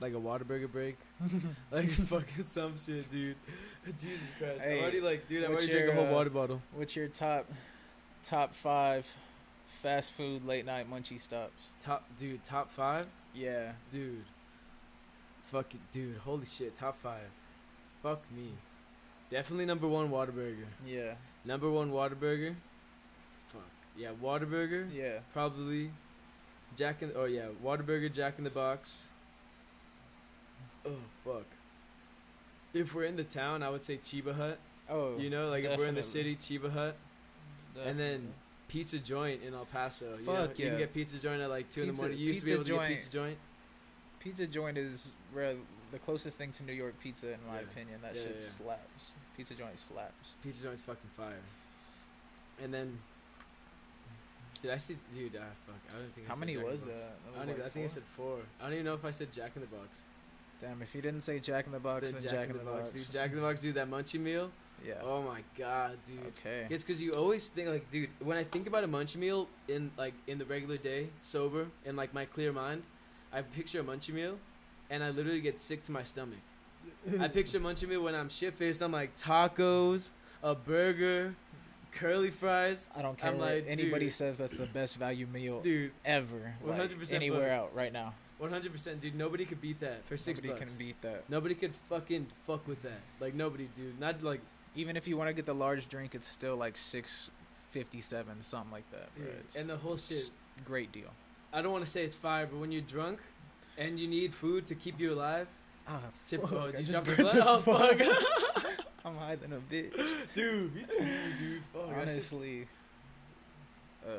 like a Whataburger break, like fucking some shit, dude. Jesus Christ, Hey, I'm already like, dude, I what's already drank a your, whole uh, water bottle. What's your top top five fast food late night munchie stops? Top, dude, top five, Yeah. dude. Fuck it, dude. Holy shit, top five. Fuck me. Definitely number one Whataburger. Yeah. Number one Whataburger. Fuck yeah, Whataburger. Yeah. Probably Jack and oh yeah, Whataburger, Jack in the Box. Oh fuck. If we're in the town, I would say Cheba Hut. Oh, You know, like if we're in the city. Cheba Hut. And then Pizza Joint in El Paso. you know? Fuck You can get Pizza Joint at like two in the morning. You used to be Pizza able to get. Pizza Joint. Pizza Joint is re- the closest thing to New York pizza, in my Yeah. opinion. That Yeah, shit yeah, yeah. slaps. Pizza Joint slaps. Pizza Joint's fucking fire. And then, did I see, dude? Ah, fuck. I don't think. How many was that? That I, don't even, like I think I said four. I don't even know if I said Jack in the Box. Damn, if you didn't say Jack in the Box, Then then Jack, in the, Box. dude. Jack in the Box, dude. That munchie meal. Yeah. Oh my god, dude. okay. It's because you always think like, dude. When I think about a munchie meal in like in the regular day, sober, in like my clear mind, I picture a munchie meal, and I literally get sick to my stomach. I picture munchie meal when I'm shit faced. I'm like tacos, a burger, curly fries, I don't care I'm what like, anybody dude. says that's the best value meal dude. ever. like, 100% anywhere butter. out right now. 100 percent, dude. Nobody could beat that for six Nobody bucks. can beat that. Nobody could fucking fuck with that. Like nobody, dude. Not like Even if you want to get the large drink, it's still like six fifty seven, something like that. dude. And the whole shit. great deal. I don't want to say it's fire, but when you're drunk and you need food to keep you alive, Ah, tip. fuck, Oh, you drop your blood? Oh fuck. I'm high than a bitch. dude, me too, dude. Fuck, Honestly. Uh,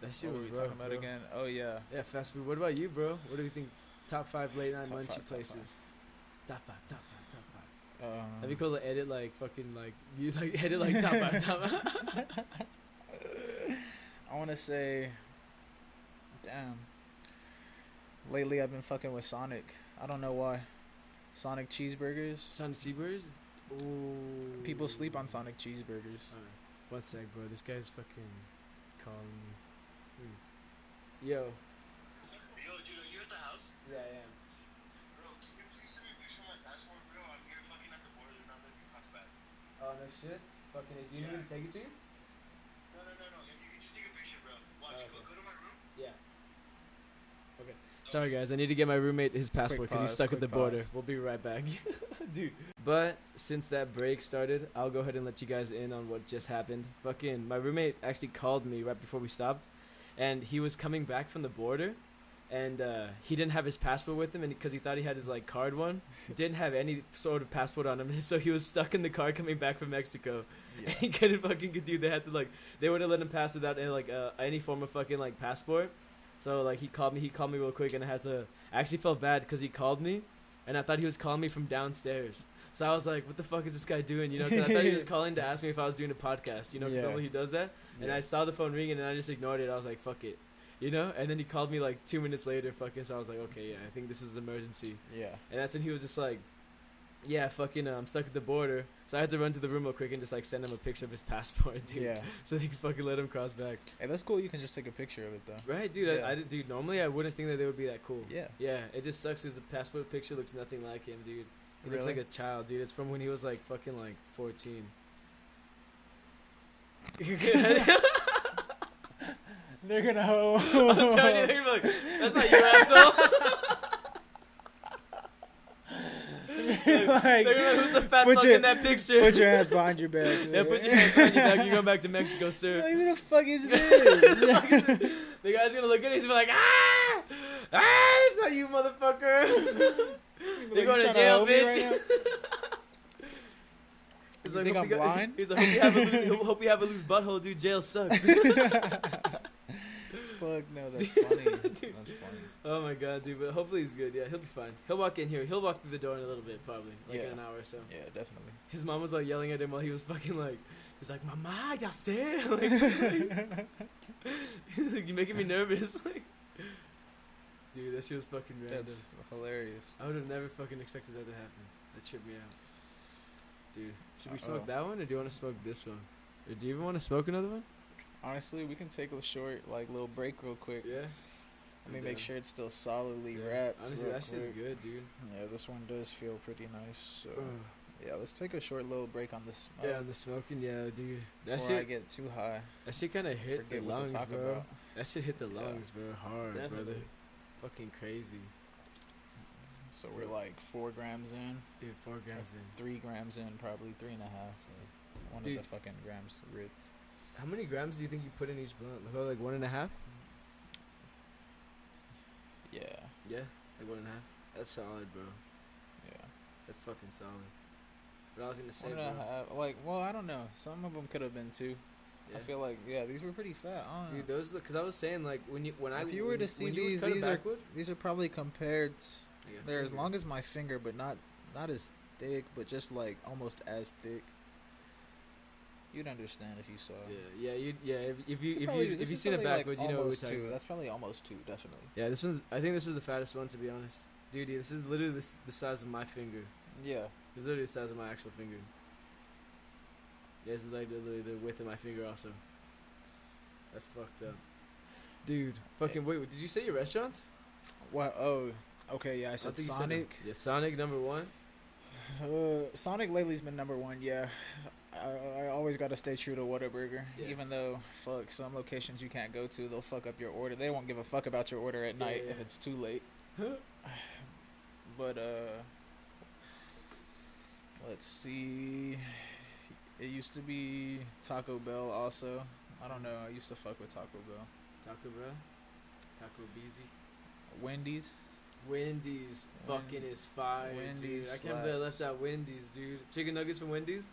that shit what were was we rough, talking about bro. again? Oh yeah. Yeah, fast food. What about you, bro? What do you think? Top five late night Top munchy five, places. Top five, top five, top five. Um, That'd be cool to edit like fucking like you like edit like top five, top five. I want to say, damn. Lately, I've been fucking with Sonic. I don't know why. Sonic cheeseburgers. Sonic cheeseburgers. Ooh. People sleep on Sonic cheeseburgers. Alright, one sec, bro. This guy's fucking calling me. Hmm. Yo. Yo, dude, are you at the house? Yeah, I am. Bro, can you please send me a picture of my passport, bro? I'm here fucking at the border, not letting me pass back. Oh no shit. Fucking. Do you need me to take it to you? No, no, no, no. If you can just take a picture, bro. Watch, Oh, go, go to my room. Yeah. Okay. Sorry guys, I need to get my roommate his passport because he's stuck at the quick border. pause. We'll be right back, dude. But since that break started, I'll go ahead and let you guys in on what just happened. Fucking, my roommate actually called me right before we stopped, and he was coming back from the border, and uh, he didn't have his passport with him, and because he thought he had his like card one, didn't have any sort of passport on him, so he was stuck in the car coming back from Mexico. Yeah. he couldn't fucking dude. They had to like they wouldn't let him pass without any like uh, any form of fucking like passport. So like he called me. He called me real quick, and I had to. I actually felt bad because he called me, and I thought he was calling me from downstairs. So I was like, "What the fuck is this guy doing?" You know, 'cause I thought he was calling to ask me if I was doing a podcast. You know, Yeah. normally he does that. And I saw the phone ringing, and I just ignored it. I was like, "Fuck it," you know. And then he called me like two minutes later, fucking. So I was like, "Okay, yeah, I think this is an emergency." yeah. And that's when he was just like, "Yeah, fucking, uh, I'm stuck at the border." So I had to run to the room real quick and just like send him a picture of his passport, dude. Yeah. So they could fucking let him cross back. Hey, that's cool. You can just take a picture of it though. Right, dude. Yeah. I, I dude. Normally I wouldn't think that they would be that cool. Yeah. Yeah, it just sucks because the passport picture looks nothing like him, dude. He looks like a child, dude. It's from when he was like fucking like 14. They're gonna hoe. I'm telling you, they're gonna be like, that's not you, asshole. they're gonna like, who's the fat put fuck your- in that picture? put your hands behind your back. yeah, put your hands behind your back. You're going back to Mexico, sir. Like, who the fuck is this? The guy's gonna look at it. He's gonna be like, ah, ah, it's not you, motherfucker. You're going to jail, hold me right bitch. He's You think I'm you got- blind? He's like, hope you have a loose, hope you have a loose butthole, dude. Jail sucks. Fuck no, that's funny. That's funny. oh my god, dude. But hopefully he's good. Yeah, he'll be fine. He'll walk in here. He'll walk through the door in a little bit, probably, like Yeah. in an hour or so. Yeah, definitely. His mom was like yelling at him while he was fucking like, he's like, "Mama, ya sé." Like, he's like, you're making me nervous. Like, dude, that shit was fucking random. That's hilarious. I would have never fucking expected that to happen. That tripped me out. Dude, should we uh, smoke Uh-oh. that one or do you want to smoke this one? Or do you even want to smoke another one? Honestly, we can take a short, like, little break real quick. Yeah. Let me make sure it's still solidly Yeah. wrapped. Honestly, that shit's good, dude. Yeah, this one does feel pretty nice. So yeah, let's take a short little break on this. Uh, yeah, and the smoking, yeah, dude. That before I shit, get too high. that shit kind of hit the lungs, bro. about. That shit hit the Yeah. lungs, bro, hard, brother. Fucking crazy. So we're like four grams in, Dude, four grams in. three grams in, probably three and a half. One Dude. of the fucking grams ripped. How many grams do you think you put in each blunt? Like, one and a half? Yeah, Yeah, like one and a half. That's solid, bro. Yeah. That's fucking solid. But I was gonna say, One and a half- like, well, I don't know. Some of them could have been two. Yeah. I feel like, yeah, these were pretty fat. I. Dude, those because I was saying like when you when I if you were when to see these, these are backward, these are probably compared. They're as long as my finger, but not not as thick, but just like almost as thick. You'd understand if you saw. Yeah, yeah, you yeah. If, if you if Probably- you if you seen it probably, like, you know what we're almost talking two. That's probably almost two, definitely. Yeah, this one's. I think this was the fattest one to be honest. Dude, this is literally the, the size of my finger. Yeah. It's literally the size of my actual finger. Yeah, it's like literally the width of my finger also. That's fucked up. Dude, fucking wait, did you say your restaurants? What? Oh, okay. Yeah, I I said think you said. Sonic. yeah, Sonic number one. Uh, Sonic lately's been number one. Yeah, I, I always got to stay true to Whataburger. Yeah. Even though fuck some locations you can't go to, they'll fuck up your order. They won't give a fuck about your order at Yeah, night yeah. if it's too late. But uh, let's see. It used to be Taco Bell also. I don't know. I used to fuck with Taco Bell. Taco Bell, Taco Beezy, Wendy's. Wendy's, fucking is fire, Wendy's dude. I can't believe I left out Wendy's, dude. Chicken nuggets from Wendy's.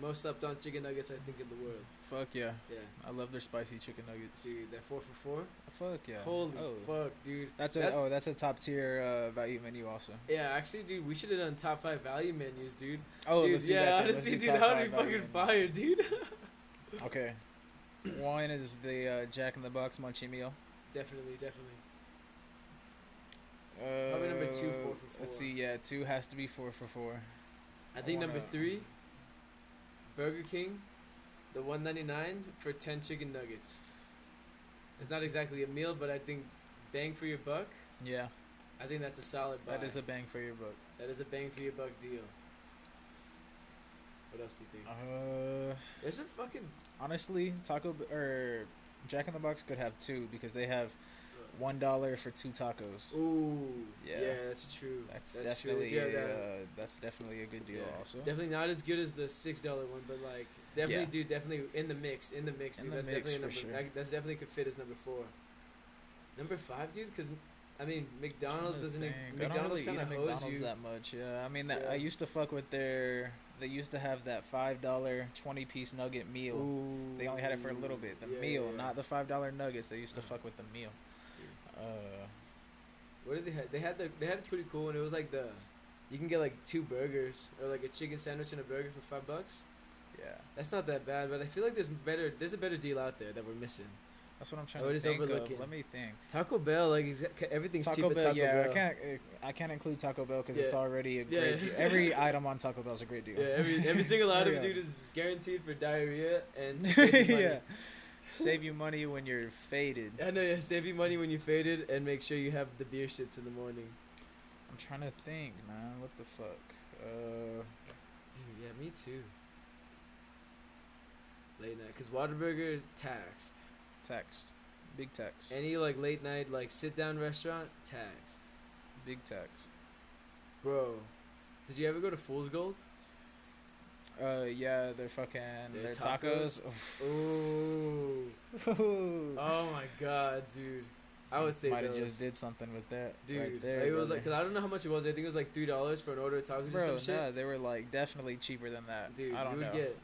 Most slept on chicken nuggets I think in the world. Fuck yeah. Yeah, I love their spicy chicken nuggets. dude, that four for four. Fuck yeah. Holy oh. fuck, dude. That's a That- oh that's a top tier uh, value menu also. Yeah, actually, dude, we should have done top five value menus, dude. Oh, dude, yeah, that. honestly, dude, that would be fucking fire, dude. Okay. One is the uh, Jack in the Box munchie meal. definitely, definitely. Uh, Probably number two, four for four. Let's see. Yeah, two has to be four for four. I I think number wanna- three, Burger King, the one ninety nine for ten chicken nuggets. It's not exactly a meal, but I think bang for your buck. Yeah, I think that's a solid buy. that is a bang for your buck. that is a bang for your buck deal. What else do you think? Uh, There's a fucking honestly, Taco or Jack in the Box could have two because they have one dollar for two tacos. ooh yeah, Yeah. that's true. That's, true. definitely Yeah, a, that- uh, that's definitely a good deal. yeah. Also, Definitely not as good as the six dollar one, but like definitely, Yeah. dude, definitely in the mix, in the mix, dude. the that's mix, definitely a number. sure. That, that's definitely could fit as number four. Number five, dude, because I mean McDonald's doesn't. think. McDonald's really kind of McDonald's you. that much. Yeah, I mean that Yeah. I used to fuck with their. They used to have that five dollar twenty piece nugget meal. Ooh, They only had it for a little bit. The yeah, meal, yeah, yeah. not the five dollar nuggets. They used to fuck with the meal. Uh, What did they have? They had the they had a pretty cool one. It was like the, you can get like two burgers or like a chicken sandwich and a burger for five bucks. yeah, That's not that bad, but I feel like there's better. There's a better deal out there that we're missing. that's what I'm trying Oh, to think of. Let me think. Taco Bell, like everything's cheap Taco at Bell, Taco yeah, Bell. I can't. uh, I can't include Taco Bell because it's already a Yeah. great. deal. Every item on Taco Bell is a great deal. Yeah, every every single item, dude, is guaranteed for diarrhea and to save money. yeah. Save you money when you're faded. I know, yeah, save you money when you're faded, and make sure you have the beer shits in the morning. I'm trying to think, man. What the fuck? Uh, Dude, yeah, me too. Late night, cause Whataburger is taxed. Taxed, big tax. Any like late night like sit down restaurant taxed. big tax. Bro, did you ever go to Fool's Gold? Uh, yeah, they're fucking Their their tacos? tacos. Ooh. Oof. Oh my god, dude. I would say might have just did something with that, Dude, Right there, it was brother. like, cause I don't know how much it was. I think it was like three dollars for an order of tacos or Bro, some shit. nah, they were like definitely cheaper than that. Dude, I don't you would know. get.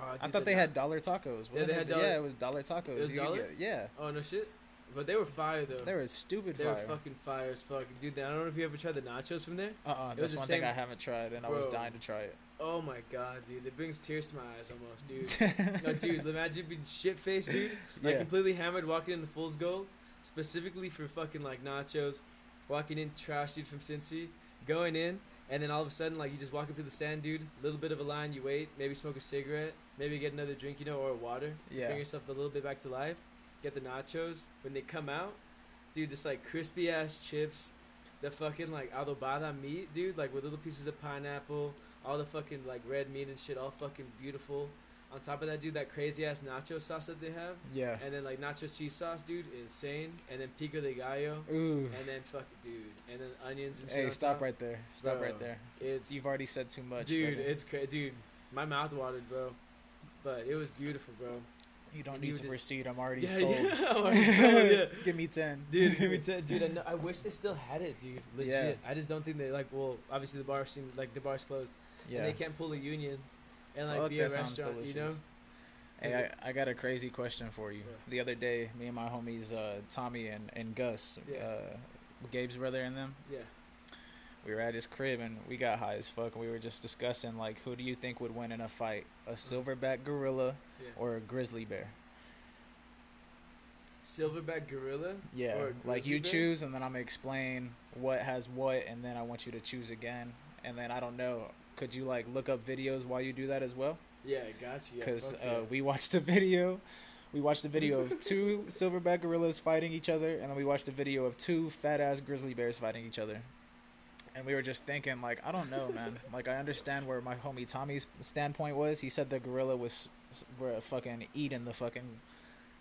Oh, I thought they na- had dollar tacos. Wasn't they it? had dollar- Yeah, it was dollar tacos. It was dollar? get- yeah, Oh no shit, but they were fire though. they were stupid fire. They fire. were fucking fire as fuck, dude. I don't know if you ever tried the nachos from there. uh-uh, it was that's the one thing I haven't tried, and I was dying to try it. Oh my god, dude, it brings tears to my eyes almost, dude. no, dude, imagine being shit faced, dude. Like yeah. completely hammered, walking into Fool's Gold, specifically for fucking like nachos. Walking in, trash dude from Cincy, going in, and then all of a sudden, like you just walk up to the stand, dude. A little bit of a line, you wait, maybe smoke a cigarette, maybe get another drink, you know, or water to Yeah. bring yourself a little bit back to life. Get the nachos when they come out, dude. Just like crispy ass chips, the fucking like adobada meat, dude, like with little pieces of pineapple, all the fucking like red meat and shit, all fucking beautiful. On top of that, dude, that crazy ass nacho sauce that they have, Yeah. and then like nacho cheese sauce, dude, insane. And then pico de gallo, Ooh. and then fuck, dude, and then onions and. Hey, stop top. right there. Stop Bro, right there. It's You've already said too much, dude, brother. it's crazy, dude. My mouth watered, bro, but it was beautiful, bro. You don't And you need to just- proceed. I'm already Yeah, sold. yeah, I'm already sold, yeah. Give me ten, Dude, give me ten, dude. I, know, I wish they still had it, dude. Legit. Yeah. I just don't think they like. Well, obviously the bar seems like the bar's closed, Yeah. and they can't pull a union and like Fuck, be a restaurant. You know? Hey, I, I got a crazy question for you. Yeah. The other day, me and my homies uh, Tommy and, and Gus, Yeah. uh, Gabe's brother and them, Yeah. we were at his crib and we got high as fuck. And we were just discussing like, who do you think would win in a fight, a silverback gorilla Yeah. or a grizzly bear? Silverback gorilla. Yeah, like you bear? choose, and then I'm gonna explain what has what, and then I want you to choose again. And then I don't know. Could you like look up videos while you do that as well? Yeah, got you. Yeah, because fuck uh, yeah. we watched a video. We watched a video of two silverback gorillas fighting each other, and then we watched a video of two fat ass grizzly bears fighting each other. And we were just thinking, like, I don't know, man. like, I understand where my homie Tommy's standpoint was. He said the gorilla was were fucking eating the fucking,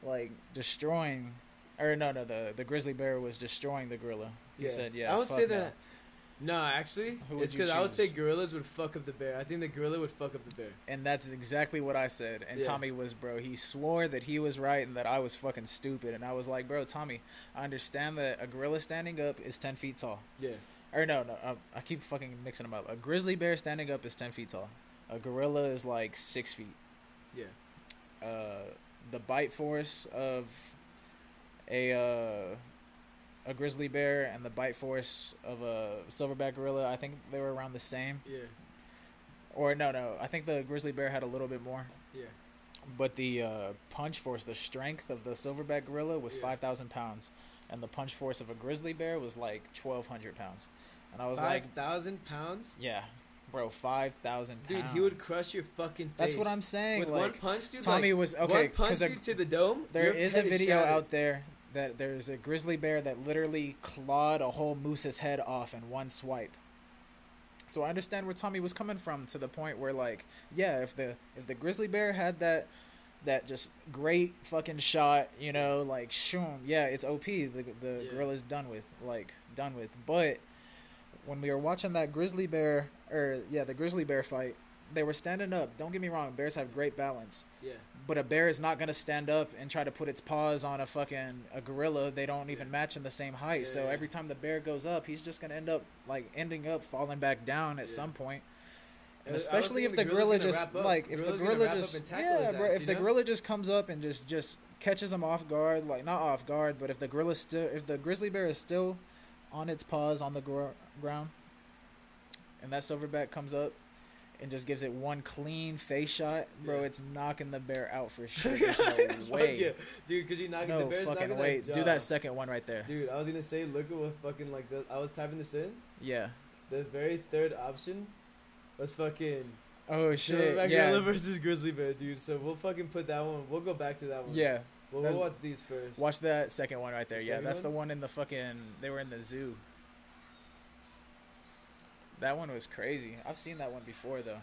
like, destroying, or no, no, the the grizzly bear was destroying the gorilla. He said, yeah. I would say no. that. No, actually, Who it's because I would say gorillas would fuck up the bear. I think the gorilla would fuck up the bear. And that's exactly what I said. And Yeah. Tommy was, bro, he swore that he was right and that I was fucking stupid. And I was like, bro, Tommy, I understand that a gorilla standing up is 10 feet tall. Yeah. Or no, no, I, I keep fucking mixing them up. A grizzly bear standing up is 10 feet tall. A gorilla is like 6 feet. Yeah. Uh, the bite force of a uh, a grizzly bear and the bite force of a silverback gorilla, I think they were around the same. Yeah. Or no, no, I think the grizzly bear had a little bit more. Yeah. But the uh, punch force, the strength of the silverback gorilla was Yeah. five thousand pounds, and the punch force of a grizzly bear was like twelve hundred pounds. And I was Five like, thousand pounds. yeah, bro, five thousand Dude, he would crush your fucking face. That's what I'm saying. With like, one punch, dude. Tommy like, was okay One punch you to the dome. there is a video shattered. out there that there's a grizzly bear that literally clawed a whole moose's head off in one swipe. So I understand where Tommy was coming from to the point where like, yeah, if the if the grizzly bear had that that just great fucking shot, you know, like shoom, yeah, it's OP. The the Yeah. gorilla's done with, like done with. But when we were watching that grizzly bear or yeah, the grizzly bear fight, they were standing up. Don't get me wrong, bears have great balance. Yeah. But a bear is not gonna stand up and try to put its paws on a fucking a gorilla. They don't even Yeah. match in the same height. Yeah, So Yeah. every time the bear goes up, he's just gonna end up like ending up falling back down at some point. And especially if thinking the gorilla just like if the gorilla just yeah, bro. ass, If the know? gorilla just comes up and just just catches him off guard, like not off guard, but if the gorilla still if the grizzly bear is still on its paws on the gro- ground, and that silverback comes up and just gives it one clean face shot, bro, Yeah. it's knocking the bear out for sure. There's no way. yeah. dude. Because you knocking the No fucking way. That Do that second one right there. Dude, I was gonna say, look at what fucking like the. I was typing this in. Yeah. The very third option was fucking Oh shit. Silverback Yeah. versus grizzly bear, dude. So we'll fucking put that one. We'll go back to that one. Yeah. Well, we'll watch these first. Watch that second one right there. The Yeah, that's one? the one in the fucking. They were in the zoo. That one was crazy. I've seen that one before though,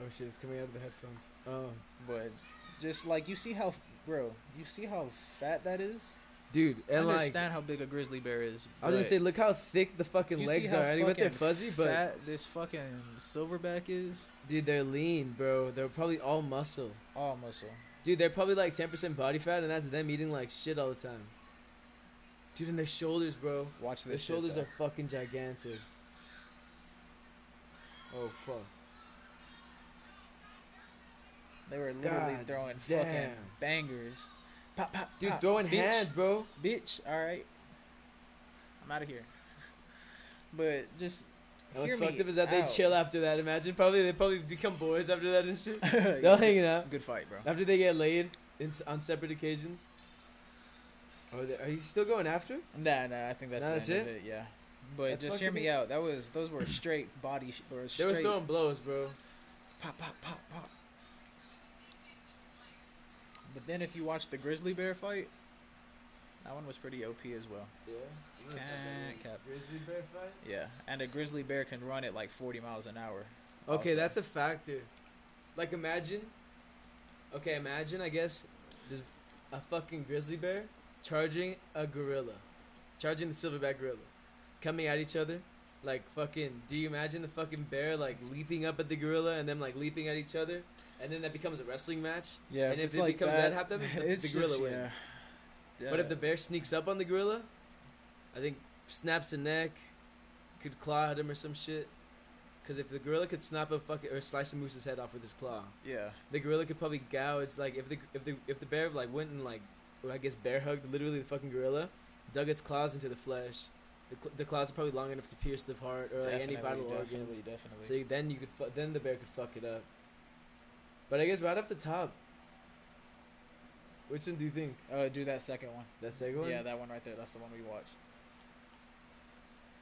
Oh shit! It's coming out of the headphones. Oh, but just like you see how, bro, you see how fat that is. Dude, I and like understand how big a grizzly bear is. I was gonna say, look how thick the fucking legs are. I think they're fuzzy, but fat this fucking silverback is. dude, they're lean, bro. They're probably all muscle. All muscle. Dude, they're probably like 10% body fat, and that's them eating like shit all the time. Dude, and their shoulders, bro. Watch this. Their shoulders are fucking gigantic. Oh fuck. They were literally God throwing fucking bangers. Pop, pop, Dude, pop. throwing Bitch. hands, bro. bitch. All right, I'm out of here. But just And what's fucked up is that they chill after that. Imagine, probably they probably become boys after that and shit. They're hanging out Good fight, bro. after they get laid in, on separate occasions. Are, they, are you still going after? Nah, nah. I think that's Nah, the that's end of it? it. Yeah. But That's just hear me out. That was those were straight body. Sh- or They were throwing blows, bro. pop, pop, pop, pop. But then if you watch the grizzly bear fight, that one was pretty OP as well. Yeah. Can't cap. Grizzly bear fight. Yeah, and a grizzly bear can run at like 40 miles an hour. Okay, also. that's a factor. Like imagine. Okay, imagine I guess there's a fucking grizzly bear charging a gorilla, charging the silverback gorilla, coming at each other. Like fucking, do you imagine the fucking bear like leaping up at the gorilla and them like leaping at each other, and then that becomes a wrestling match. Yeah, and if it's they like become that, happen, the, the gorilla just- wins. Yeah. But if the bear sneaks up on the gorilla, I think snaps the neck, could claw at him or some shit. Because if the gorilla could snap a fucking or slice a moose's head off with his claw, yeah, the gorilla could probably gouge like if the if the if the bear like went and like well, I guess bear hugged literally the fucking gorilla, dug its claws into the flesh. The, cl- the claws are probably long enough to pierce the heart or like any vital definitely, organs. definitely. So then you could fu- then the bear could fuck it up. But I guess right off the top, which one do you think? uh, do that second one. That second one? Yeah, that one right there. That's the one we watched.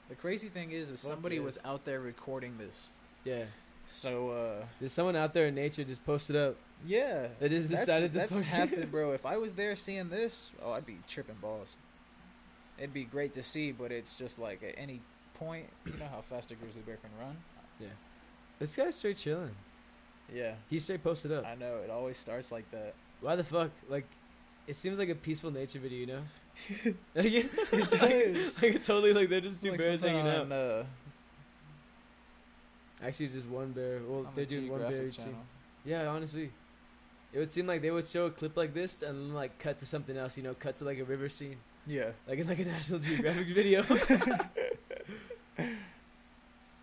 The crazy thing is, is Fuck somebody was out there recording this. Yeah. So uh, There's someone out there in nature just posted up. yeah, They just that's, decided to that's happened, bro. If I was there seeing this, oh, I'd be tripping balls. It'd be great to see, but it's just like at any point, you know how fast a grizzly bear can run. Yeah. This guy's straight chilling. Yeah, He straight posted up. I know. It always starts like that. Why the fuck? Like, it seems like a peaceful nature video, you know? like, it does. like, it totally like they're just two Like bears hanging out. on, uh, Actually, it's just one bear. Well, on they're the doing one bear Geographic each scene. channel. Yeah, honestly. It would seem like they would show a clip like this and then like cut to something else, you know, cut to like a river scene. Yeah. Like in like a National Geographic video.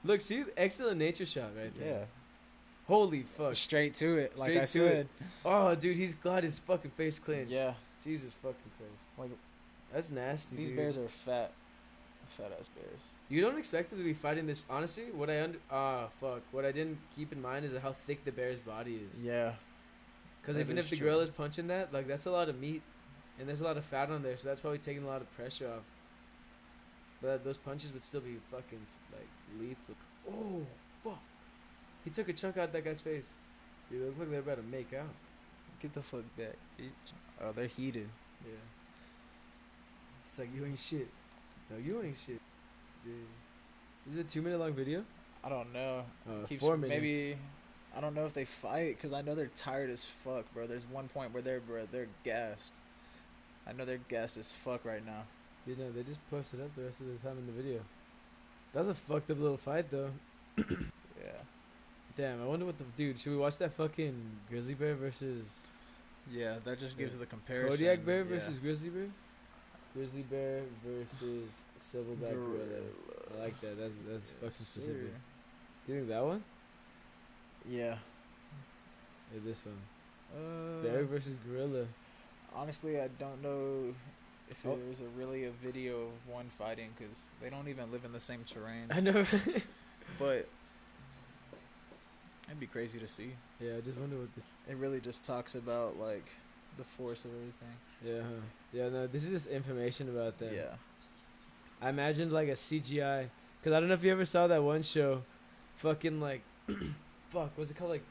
Look, see excellent nature shot right there. Yeah. Holy fuck. Straight to it, like Straight I said. it. Oh dude, he's got his fucking face clenched. Yeah. Jesus fucking Christ. Like That's nasty. these dude. bears are fat, fat ass bears. You don't expect them to be fighting this. Honestly, what I under ah fuck. What I didn't keep in mind is how thick the bear's body is. Yeah. Because even is if the true. gorilla's punching that, like that's a lot of meat, and there's a lot of fat on there, so that's probably taking a lot of pressure off. But those punches would still be fucking like lethal. Oh fuck! He took a chunk out that guy's face. Dude, it looks like they're about to make out. Get the fuck back. Oh, they're heated. Yeah. It's like you ain't shit. No, you ain't shit. Dude. Is it a two minute long video? I don't know. Uh, Keeps- four minutes. Maybe. I don't know if they fight because I know they're tired as fuck, bro. There's one point where they're bro, they're gassed. I know they're gassed as fuck right now. Dude, no, they just posted up the rest of the time in the video. That was a fucked up little fight though. Yeah. Damn, I wonder what the dude. Should we watch that fucking grizzly bear versus Yeah, that just gives Yeah. the comparison. Kodiak bear yeah. versus grizzly bear? Grizzly bear versus silverback gorilla. I like that. That's that's fucking specific. Do you think that one Yeah. or this one? Uh, bear versus gorilla. honestly, I don't know if Oh. there's a really a video of one fighting because they don't even live in the same terrain. I know. But it'd be crazy to see. yeah, I just wonder what this. It really just talks about like the force of everything. Yeah, huh. yeah. No, this is just information about that. Yeah. I imagined like a CGI because I don't know if you ever saw that one show, fucking like, fuck, what's it called like,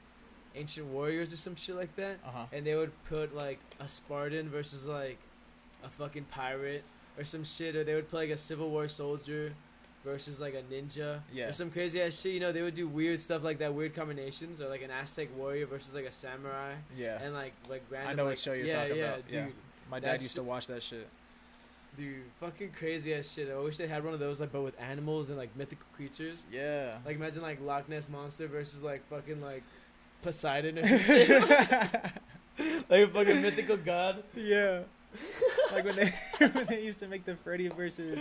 Ancient Warriors or some shit like that, Uh huh. and they would put like a Spartan versus like a fucking pirate or some shit, or they would play like a Civil War soldier versus like a ninja Yeah. or some crazy ass shit. You know, they would do weird stuff like that, weird combinations, or like an Aztec warrior versus like a samurai, Yeah. and like like random. I know what show you're yeah, talking yeah, about. Yeah. dude. My dad used to watch that shit. Dude, fucking crazy ass shit. I wish they had one of those like, but with animals and like mythical creatures. Yeah. Like imagine like Loch Ness monster versus like fucking like Poseidon or some shit. like a fucking mythical god. yeah. like when they when they used to make the Freddy versus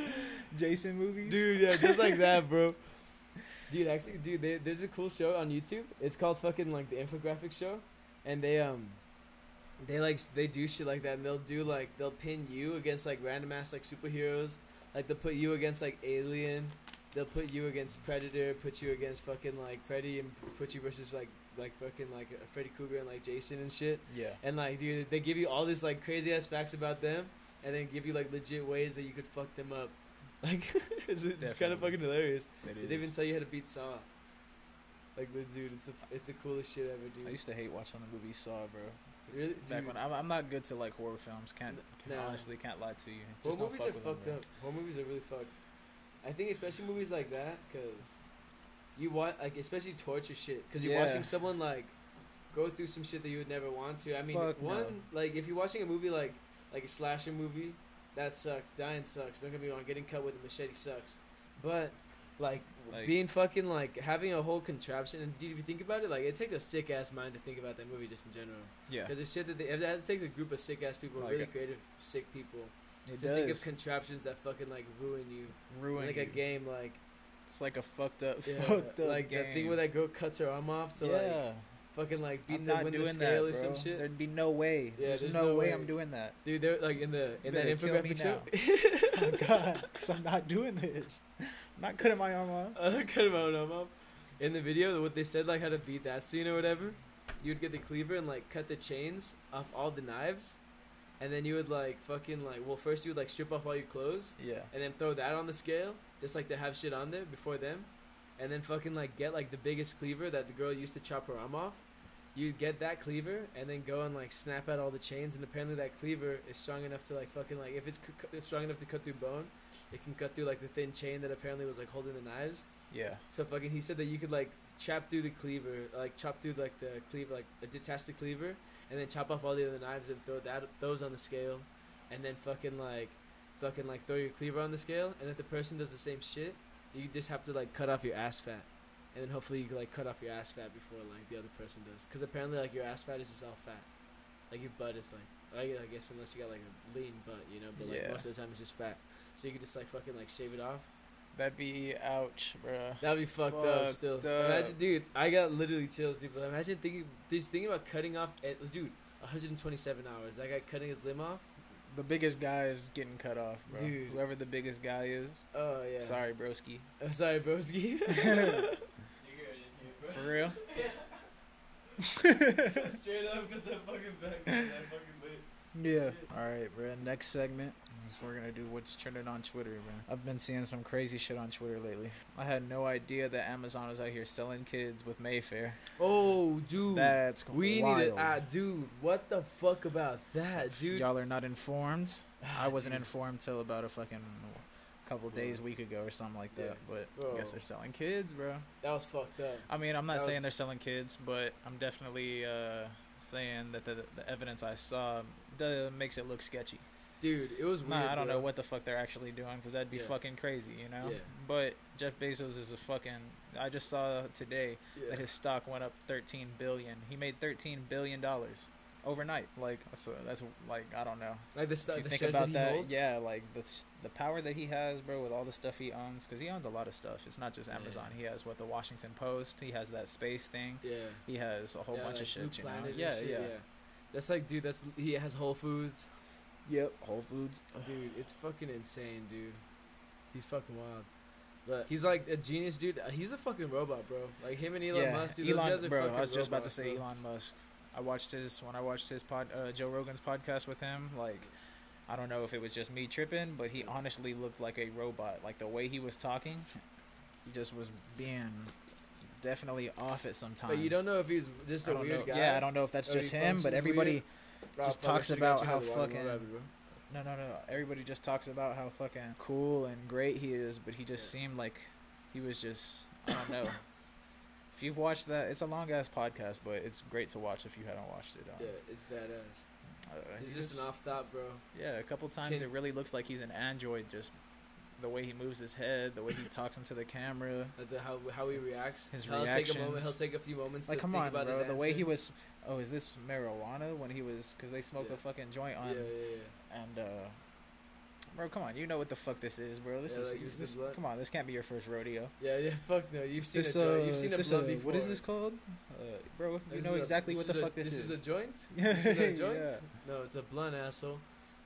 Jason movies. Dude, yeah, just like that, bro. Dude, actually, dude, they, there's a cool show on YouTube. It's called fucking like the infographic show, and they um, they like they do shit like that, and they'll do like they'll pin you against like random ass like superheroes, like they'll put you against like Alien, they'll put you against Predator, put you against fucking like Freddy, and put you versus like like fucking like uh, Freddy Krueger and like Jason and shit. Yeah. And like, dude, they give you all this like crazy ass facts about them, and then give you like legit ways that you could fuck them up. Like, it's, it's kind of fucking hilarious. It They even tell you how to beat Saw. Like, the dude, it's the it's the coolest shit ever, dude. I used to hate watching the movie Saw, bro. really, Back dude, when I'm, I'm not good to like horror films. Can't, can Nah. honestly can't lie to you. horror Just don't movies fuck are with them, fucked up. Horror movies are really fucked. I think especially movies like that, cause you watch like especially torture shit, cause you're Yeah. watching someone like go through some shit that you would never want to. I mean, Fuck one no. like if you're watching a movie like like a slasher movie, that sucks. Dying sucks. Don't get me wrong. Getting cut with a machete sucks. But like Like, being fucking like having a whole contraption and dude, if you think about it, like it takes a sick ass mind to think about that movie just in general. yeah, Because it's shit that they, it takes a group of sick ass people, Like really it- creative, sick people, it to think of contraptions that fucking like ruin you. ruin like you. a game, like It's like a fucked up, yeah, fucked up like game. that thing where that girl cuts her arm off to yeah. like fucking like beat I'm the not window doing scale that, or bro. some shit. There'd be no way. Yeah, there's, there's no, no way, way. I'm doing that. Dude, they're like in the in that better kill infographic show. oh God, because I'm not doing this. I'm not cutting my arm off. I cut him out of mom. In the video, what they said like how to beat that scene or whatever, you would get the cleaver and like cut the chains off all the knives, and then you would like fucking like well first you would like strip off all your clothes Yeah. and then throw that on the scale just like to have shit on there before them, and then fucking like get like the biggest cleaver that the girl used to chop her arm off. You get that cleaver and then go and like snap out all the chains and apparently that cleaver is strong enough to like fucking like if it's c- c- strong enough to cut through bone, it can cut through like the thin chain that apparently was like holding the knives. Yeah. So fucking, he said that you could like chop through the cleaver, like chop through like the cleaver, like detach the cleaver, and then chop off all the other knives and throw that those on the scale, and then fucking like, fucking like throw your cleaver on the scale, and if the person does the same shit, you just have to like cut off your ass fat, and then hopefully you can like cut off your ass fat before like the other person does, because apparently like your ass fat is just all fat, like your butt is like, I I guess unless you got like a lean butt, you know, but like Yeah. most of the time it's just fat, so you could just like fucking like shave it off. That'd be ouch, bruh. That'd be fucked, up Fucked still. up. Imagine, dude, I got literally chills, dude. But imagine thinking, this thinking about cutting off, dude, 127 hours. That guy cutting his limb off. The biggest guy is getting cut off, bro. Dude. Whoever the biggest guy is. Oh yeah. Sorry, broski. Uh, sorry, broski. For real. Straight up, because that fucking back, that fucking lit. Yeah. All right, bro. Next segment is we're gonna do what's trending on Twitter, bro. I've been seeing some crazy shit on Twitter lately. I had no idea that Amazon was out here selling kids with Wayfair. Oh, dude. That's we wild. need it. Ah, dude, what the fuck about that, dude? Y'all are not informed. Ah, I wasn't dude. informed till about a fucking couple Bro. days, week ago, or something like Yeah. that. But I guess they're selling kids, bro. That was fucked up. I mean, I'm not That saying was- they're selling kids, but I'm definitely uh, saying that the the evidence I saw the, makes it look sketchy. Dude, it was weird. Nah, I don't bro. know what the fuck they're actually doing because that'd be Yeah. fucking crazy, you know. Yeah. But Jeff Bezos is a fucking. I just saw today Yeah. that his stock went up 13 billion. He made 13 billion dollars overnight. Like that's a, that's like I don't know. like the stuff, think about that, holds? yeah, like the the power that he has, bro, with all the stuff he owns, because he owns a lot of stuff. It's not just Yeah. Amazon. He has what the Washington Post. He has that space thing. Yeah. He has a whole Yeah, bunch like of shit, you know. Planet and Yeah, yeah, That's like, dude. That's he has Whole Foods. Yep. Whole Foods. Dude, it's fucking insane, dude. He's fucking wild. But he's like a genius, dude. Uh, He's a fucking robot, bro. Like him and Elon yeah, Musk, dude. Elon, those guys are bro. fucking I was just about to say bro. Elon Musk. I watched his when I watched his pod, uh, Joe Rogan's podcast with him. Like, I don't know if it was just me tripping, but he honestly looked like a robot. Like the way he was talking, he just was being definitely off it sometimes. But you don't know if he's just a weird know. guy. Yeah, I don't know if that's just him, but everybody. weird. Just probably talks about how out of the water, fucking- my bad, bro. No, no, no. Everybody just talks about how fucking cool and great he is, but he just Yeah. seemed like he was just I don't know. if you've watched that, it's a long ass podcast, but it's great to watch if you haven't watched it. Um, Yeah, it's badass. uh, He's he just an off thought, bro. Yeah, a couple times it really looks like he's an android. Just the way he moves his head, the way he talks into the camera. The, how how he reacts. His he'll take a moment. reactions. He'll take a few moments. Like, to come think on, about bro. The way he was. Oh, is this marijuana? When he was, because they smoke Yeah. a fucking joint on Yeah, yeah. And uh bro, come on, you know what the fuck this is, bro. This Yeah, is like, this, blunt. come on, this can't be your first rodeo. Yeah, yeah. Fuck no. You've seen This, a uh, You've seen is a this blunt before. What is this called, uh, bro? You This know is a- exactly what the is fuck a, this, this is. is a joint. This is a joint. Yeah. No, it's a blunt asshole.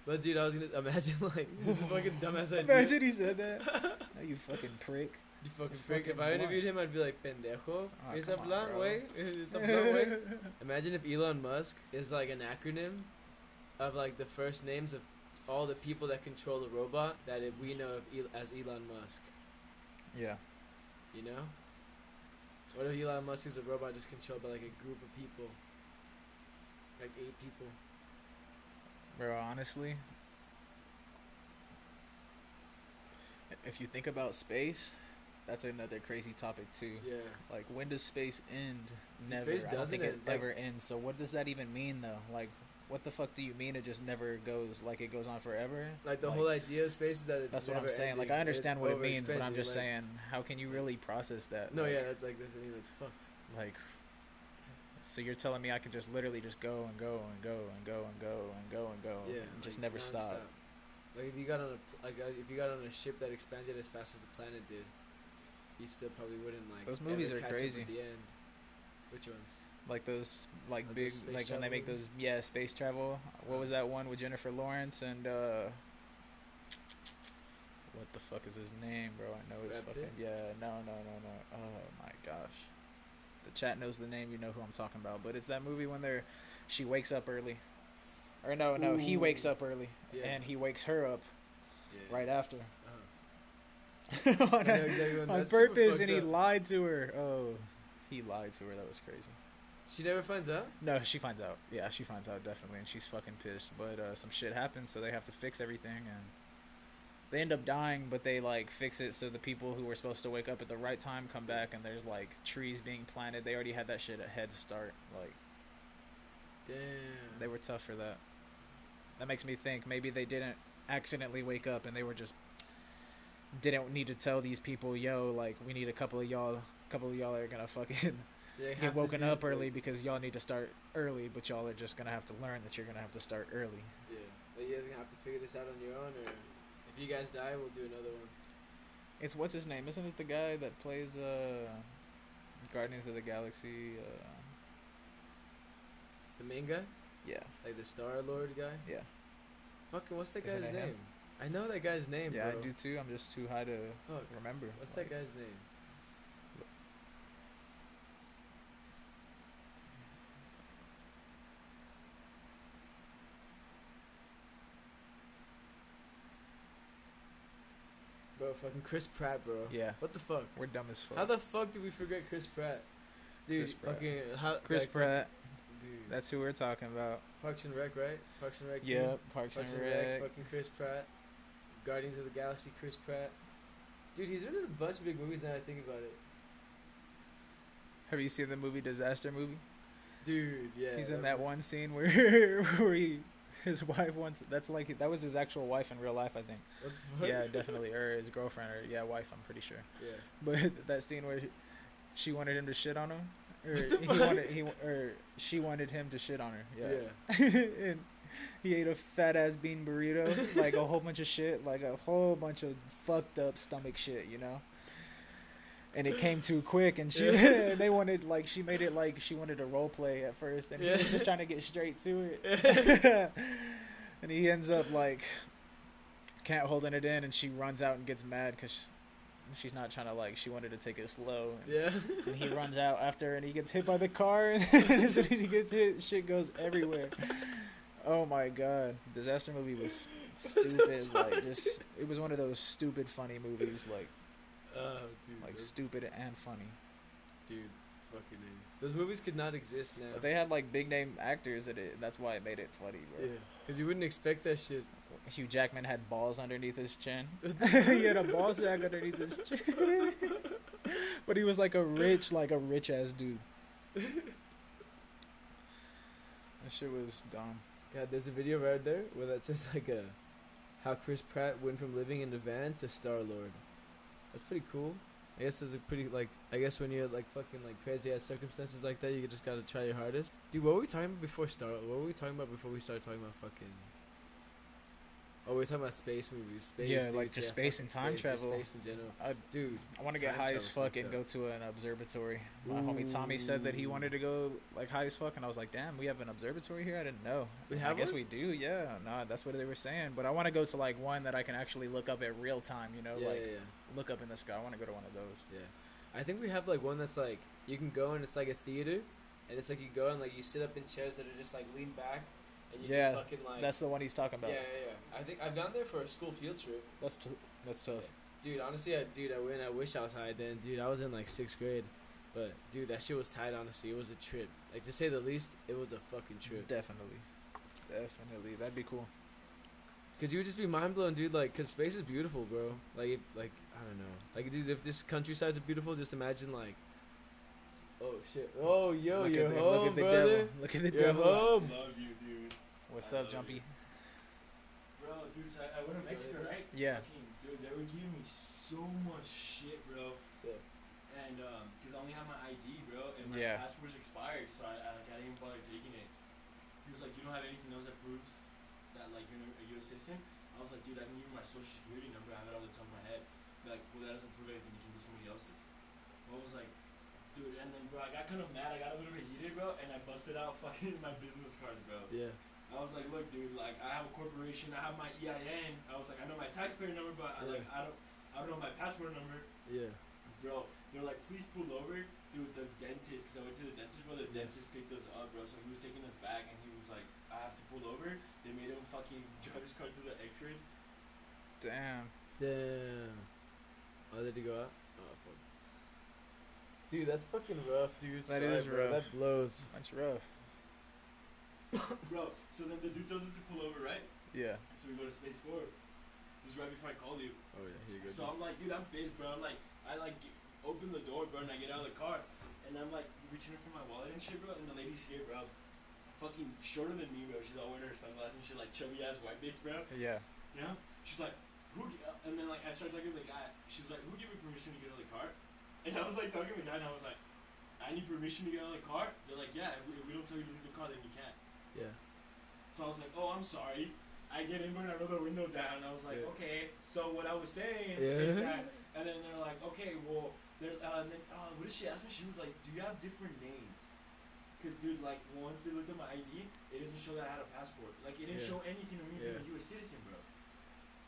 But dude, I was gonna imagine like this is a fucking dumbass idea. Imagine he said that. oh, you fucking prick. You fucking prick. freak. If fucking I blunt. interviewed him, I'd be like, pendejo. Ah, Aw, Is come a blunt way? Is a blunt way? Imagine if Elon Musk is like an acronym of like the first names of all the people that control the robot that it, we know of El- as Elon Musk. yeah. You know? What if Elon Musk is a robot just controlled by like a group of people? Like eight people. Bro, honestly, if you think about space, that's another crazy topic too. Yeah. Like, when does space end? Space Never. I don't think it end, ever ends. So, what does that even mean, though? Like, what the fuck do you mean it just never goes like it goes on forever? Like the whole idea of space is that it's That's what I'm saying. Like I understand what it means, but I'm just like- saying, how can you really process that? No, like, yeah, like that's I mean, it's fucked. Like, so you're telling me I could just literally just go and go and go and go and go and go and go Yeah, and just like, never stop. Like if you got on a like uh, if you got on a ship that expanded as fast as the planet did, you still probably wouldn't like. Those movies are crazy. At the end. Which ones? Like those, like Like big, like when they make movies? those, yeah, space travel. What was that one with Jennifer Lawrence and uh what the fuck is his name, bro? I know it's Brad fucking yeah. No, no, no, no. Oh my gosh, the chat knows the name. You know who I'm talking about. But it's that movie when they're, she wakes up early, or no, no, he wakes up early Yeah. and he wakes her up Yeah. right after. Uh-huh. on I know exactly on purpose, and he up. lied to her. Oh, he lied to her. That was crazy. She never finds out. No, she finds out. Yeah, she finds out definitely, and she's fucking pissed. But uh, some shit happens, so they have to fix everything, and they end up dying. But they like fix it so the people who were supposed to wake up at the right time come back, and there's like trees being planted. They already had that shit a head start. Like Damn. they were tough for that. That makes me think maybe they didn't accidentally wake up, and they were just didn't need to tell these people, yo, like we need a couple of y'all, a couple of y'all are gonna fucking get woken up early because y'all need to start early, but y'all are just gonna have to learn that you're gonna have to start early. Yeah. Like you guys gonna have to figure this out on your own, or if you guys die, we'll do another one. It's what's his name? Isn't it the guy that plays uh Guardians of the Galaxy? Uh, The main guy, yeah, like the Star Lord guy. yeah, Fucking, what's that Isn't guy's it him? name? I know that guy's name, yeah. bro. I do too. I'm just too high to Fuck. remember. What's Like, that guy's name? Bro, fucking Chris Pratt, bro. Yeah, What the fuck? we're dumb as fuck. How the fuck did we forget Chris Pratt? Dude, Chris Pratt. fucking how Chris like, Pratt. Dude, That's who we're talking about. Parks and Rec, right? Parks and Rec. Yeah, Parks, Parks and and Rec. Rec. Fucking Chris Pratt. Guardians of the Galaxy, Chris Pratt. Dude, he's been in a bunch of big movies now. I think about it. Have you seen the movie Disaster Movie? Dude, yeah. He's in that one scene where where he his wife once. That's like that was his actual wife in real life, I think. What the fuck? Yeah, definitely, or his girlfriend, or yeah, wife. I'm pretty sure. Yeah. But that scene where she wanted him to shit on him, or he fuck? wanted he or she wanted him to shit on her. Yeah. Yeah. and he ate a fat ass bean burrito, like a whole bunch of shit, like a whole bunch of fucked up stomach shit, you know. And it came too quick, and she Yeah. they wanted like she made it like she wanted to role play at first, and he was just trying to get straight to it. and he ends up like can't holding it in, and she runs out and gets mad because she's not trying to like she wanted to take it slow. And, Yeah. and he runs out after, and he gets hit by the car, and as soon as he gets hit, shit goes everywhere. Oh my god, disaster movie was stupid. Like just, it was one of those stupid funny movies, like Oh, dude. like those- stupid and funny. dude, fucking A. Those movies could not exist now. But they had like big name actors that it. That's why it made it funny, bro. yeah. Because you wouldn't expect that shit. Hugh Jackman had balls underneath his chin. he had a ball sack underneath his chin. but he was like a rich, like a rich ass dude. That shit was dumb. God, there's a video right there where that says like a how Chris Pratt went from living in a van to Star Lord. That's pretty cool. I guess it's a pretty like I guess when you're like fucking like crazy ass circumstances like that, you just gotta try your hardest. Dude, what were we talking about before Star? What were we talking about before we started talking about fucking? Oh, we were talking about space movies. Space, Yeah, dude, like just space and time space, travel. Space in general, I, dude. I want to get high as fuck and fucked go to an observatory. My homie Tommy said that he wanted to go like high as fuck, and I was like, "Damn, we have an observatory here. I didn't know." We have I guess one? we do. Yeah, no, that's what they were saying. But I want to go to like one that I can actually look up at real time. You know, yeah, like yeah, yeah. look up in the sky. I want to go to one of those. Yeah, I think we have like one that's like you can go and it's like a theater, and it's like you go and like you sit up in chairs that are just like lean back, and you Yeah, just fucking like. That's the one he's talking about. yeah, yeah. Yeah. I think I've gone there for a school field trip, That's t- that's tough. dude. Honestly, I, dude, I went. I wish I was high then, dude. I was in like sixth grade, but dude, that shit was tight. Honestly, it was a trip. Like to say the least, it was a fucking trip. Definitely, definitely, that'd be cool. Cause you would just be mind blown, dude. Like, cause space is beautiful, bro. Like, like I don't know. Like, dude, if this countryside's beautiful, just imagine like. Oh shit! Oh yo, look you're at the, home, look at the brother. devil. Look at the You're devil. home. Love you, dude. What's I up, Jumpy? it. Bro, dude, so I, I went to Mexico, right? Yeah. Fucking, dude, they were giving me so much shit, bro. Yeah. And um, cause I only have my ID, bro, and my Yeah. passport's expired, so I, I, like, I didn't even bother taking it. He was like, "You don't have anything else that proves that like you're a U.S. citizen." I was like, "Dude, I can give you my social security number. I have it on the top of my head." They're like, well, that doesn't prove anything. It can be somebody else's. I was like, dude, and then bro, I got kind of mad. I got a little bit heated, bro, and I busted out fucking my business cards, bro. Yeah. I was like, look, dude, like I have a corporation, I have my EIN. I was like, I know my taxpayer number, but I like I don't, I don't know my passport number, Yeah. bro. They're like, please pull over, dude. The dentist, because I went to the dentist, bro. The Yeah. dentist picked us up, bro. So he was taking us back, and he was like, I have to pull over. They made him fucking drive his car through the X-rays. Damn. Damn. Oh, did he go out? Fuck. Dude, that's fucking rough, dude. That Sorry, is bro. rough. That blows. That's rough. bro, so then the dude tells us to pull over, right? Yeah. So we go to space four. It was right before I called you. Oh yeah, here you go. So I'm like, dude, I'm pissed, bro. I'm like, I like get, open the door, bro, and I get out of the car, and I'm like reaching in for my wallet and shit, bro. And the lady's here, bro. Fucking shorter than me, bro. She's all wearing her sunglasses and shit, like chubby ass white bitch, bro. Yeah. You know? She's like, who? g- uh," And then like I started talking to the guy. She was like, who gave you permission to get out of the car? And I was like talking to the guy, and I was like, I need permission to get out of the car. They're like, yeah. If we, if we don't tell you to leave the car, then you can't. Yeah. So I was like, oh, I'm sorry. I get in and I roll the window down. I was like, Yeah. okay. So what I was saying Yeah. is that, and then they're like, okay, well, they're, uh, and then, uh, what did she ask me? She was like, do you have different names? Cause dude, like once they looked at my ID, it doesn't show that I had a passport. Like it didn't Yeah. show anything to me being a U.S. citizen, bro.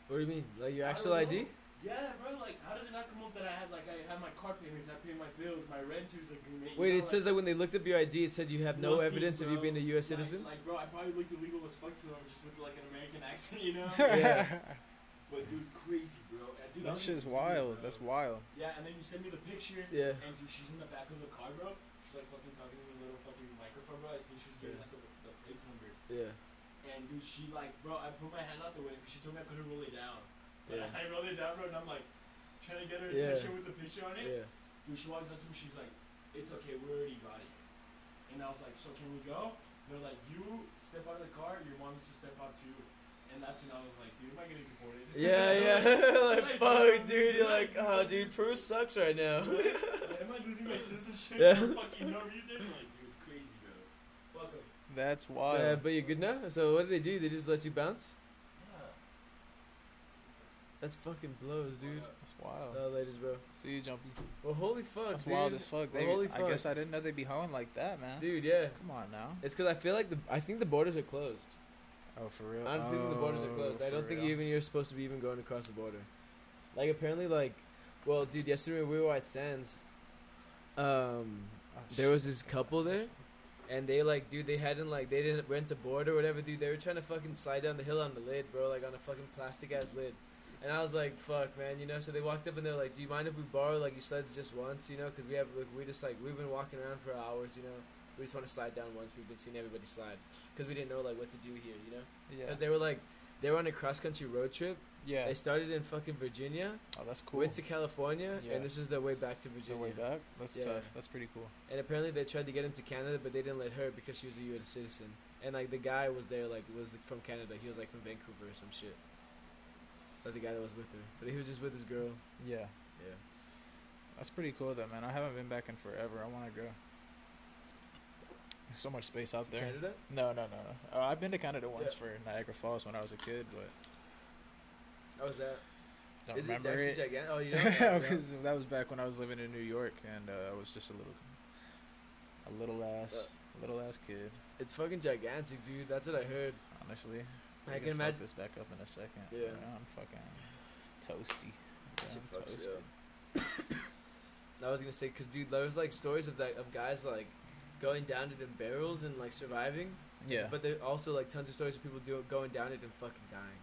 What do you mean? Like your actual ID? know. Yeah, bro. Like, how does it not come up that I had like I had my car payments, I paid my bills, my renters agreement? you Wait, know, it says that when they looked up your ID, it said you have no Nothing, evidence of you being a U.S. Like- citizen. Like, bro, I probably looked illegal as fuck to them just with like an American accent, you know? Yeah. But dude, crazy, bro. And, dude, That don't shit's even believe it, wild. bro. That's wild. Yeah, and then you send me the picture, yeah. and dude, she's in the back of the car, bro. She's like fucking talking to me a little fucking microphone, bro. I think she was getting Yeah. like the, the plates number. Yeah. And dude, she like, bro, I put my hand out the window because she told me I couldn't roll it down. But Yeah. I rolled it down, bro, and I'm like trying to get her Yeah. attention with the picture on it. Yeah. Dude, she walks up to me. She's like, "It's okay, we already got it." And I was like, "So can we go?" They're like, "You step out of the car. Your mom needs to step out too." And that's when I was like, "Dude, am I getting deported?" Yeah, yeah. like, Like, fuck, dude. You're like, like, oh, dude, Peru sucks right now. Like, am I losing my citizenship Yeah. for fucking no reason? I'm Like, dude, crazy, bro. Fuck 'em. That's wild. Yeah, but you're good now. So what did they do? They just let you bounce? Yeah. That's fucking blows, dude. That's wild. No, ladies, bro. See you, Jumpy. Well, holy fuck, That's dude. wild as fuck. Well, They, holy I fuck. guess I didn't know they'd be hoeing like that, man. Dude, yeah. Come on now. It's because I feel like the I think the borders are closed. Oh, for real? I honestly think the borders are closed. I Oh, don't for think real. even you're supposed to be even going across the border. Like apparently, like, well, dude, yesterday we were at Sands. Um, Oh, there was this couple there, and they like, dude, they hadn't like they didn't rent a board or whatever, dude. They were trying to fucking slide down the hill on the lid, bro, like on a fucking plastic ass lid. And I was like, fuck, man, you know. So they walked up and they're like, do you mind if we borrow like your sleds just once, you know? Because we have like, we just like we've been walking around for hours, you know. We just want to slide down once. We've been seeing everybody slide because we didn't know like what to do here, you know. Yeah. Because they were like, they were on a cross country road trip. yeah. They started in fucking Virginia, Oh, that's cool. went to California, Yeah. and this is their way back to Virginia. way back. That's Yeah. tough. That's pretty cool. And apparently they tried to get into Canada, but they didn't let her because she was a U.S. citizen. And like the guy was there, like was like, from Canada. He was like from Vancouver or some shit. The guy that was with her, but he was just with his girl. Yeah. Yeah. That's pretty cool though, man. I haven't been back in forever. I want to go. There's so much space out there. Canada? No, no, no, no. Uh, I've been to Canada once Yeah. for Niagara Falls when I was a kid, but How was that? don't Is remember it it. Oh, you don't? know? because that was back when I was living in New York, and uh, I was just a little, a little ass, little ass kid. it's fucking gigantic, dude. That's what I heard. Honestly, I We can smoke imagine. this back up in a second. Yeah. I'm fucking toasty. Yeah, I'm fucks toasted. you. I was gonna say, cause dude, there was like stories of that of guys like going down it in barrels and like surviving. Yeah, But there also like tons of stories of people do going down it and fucking dying,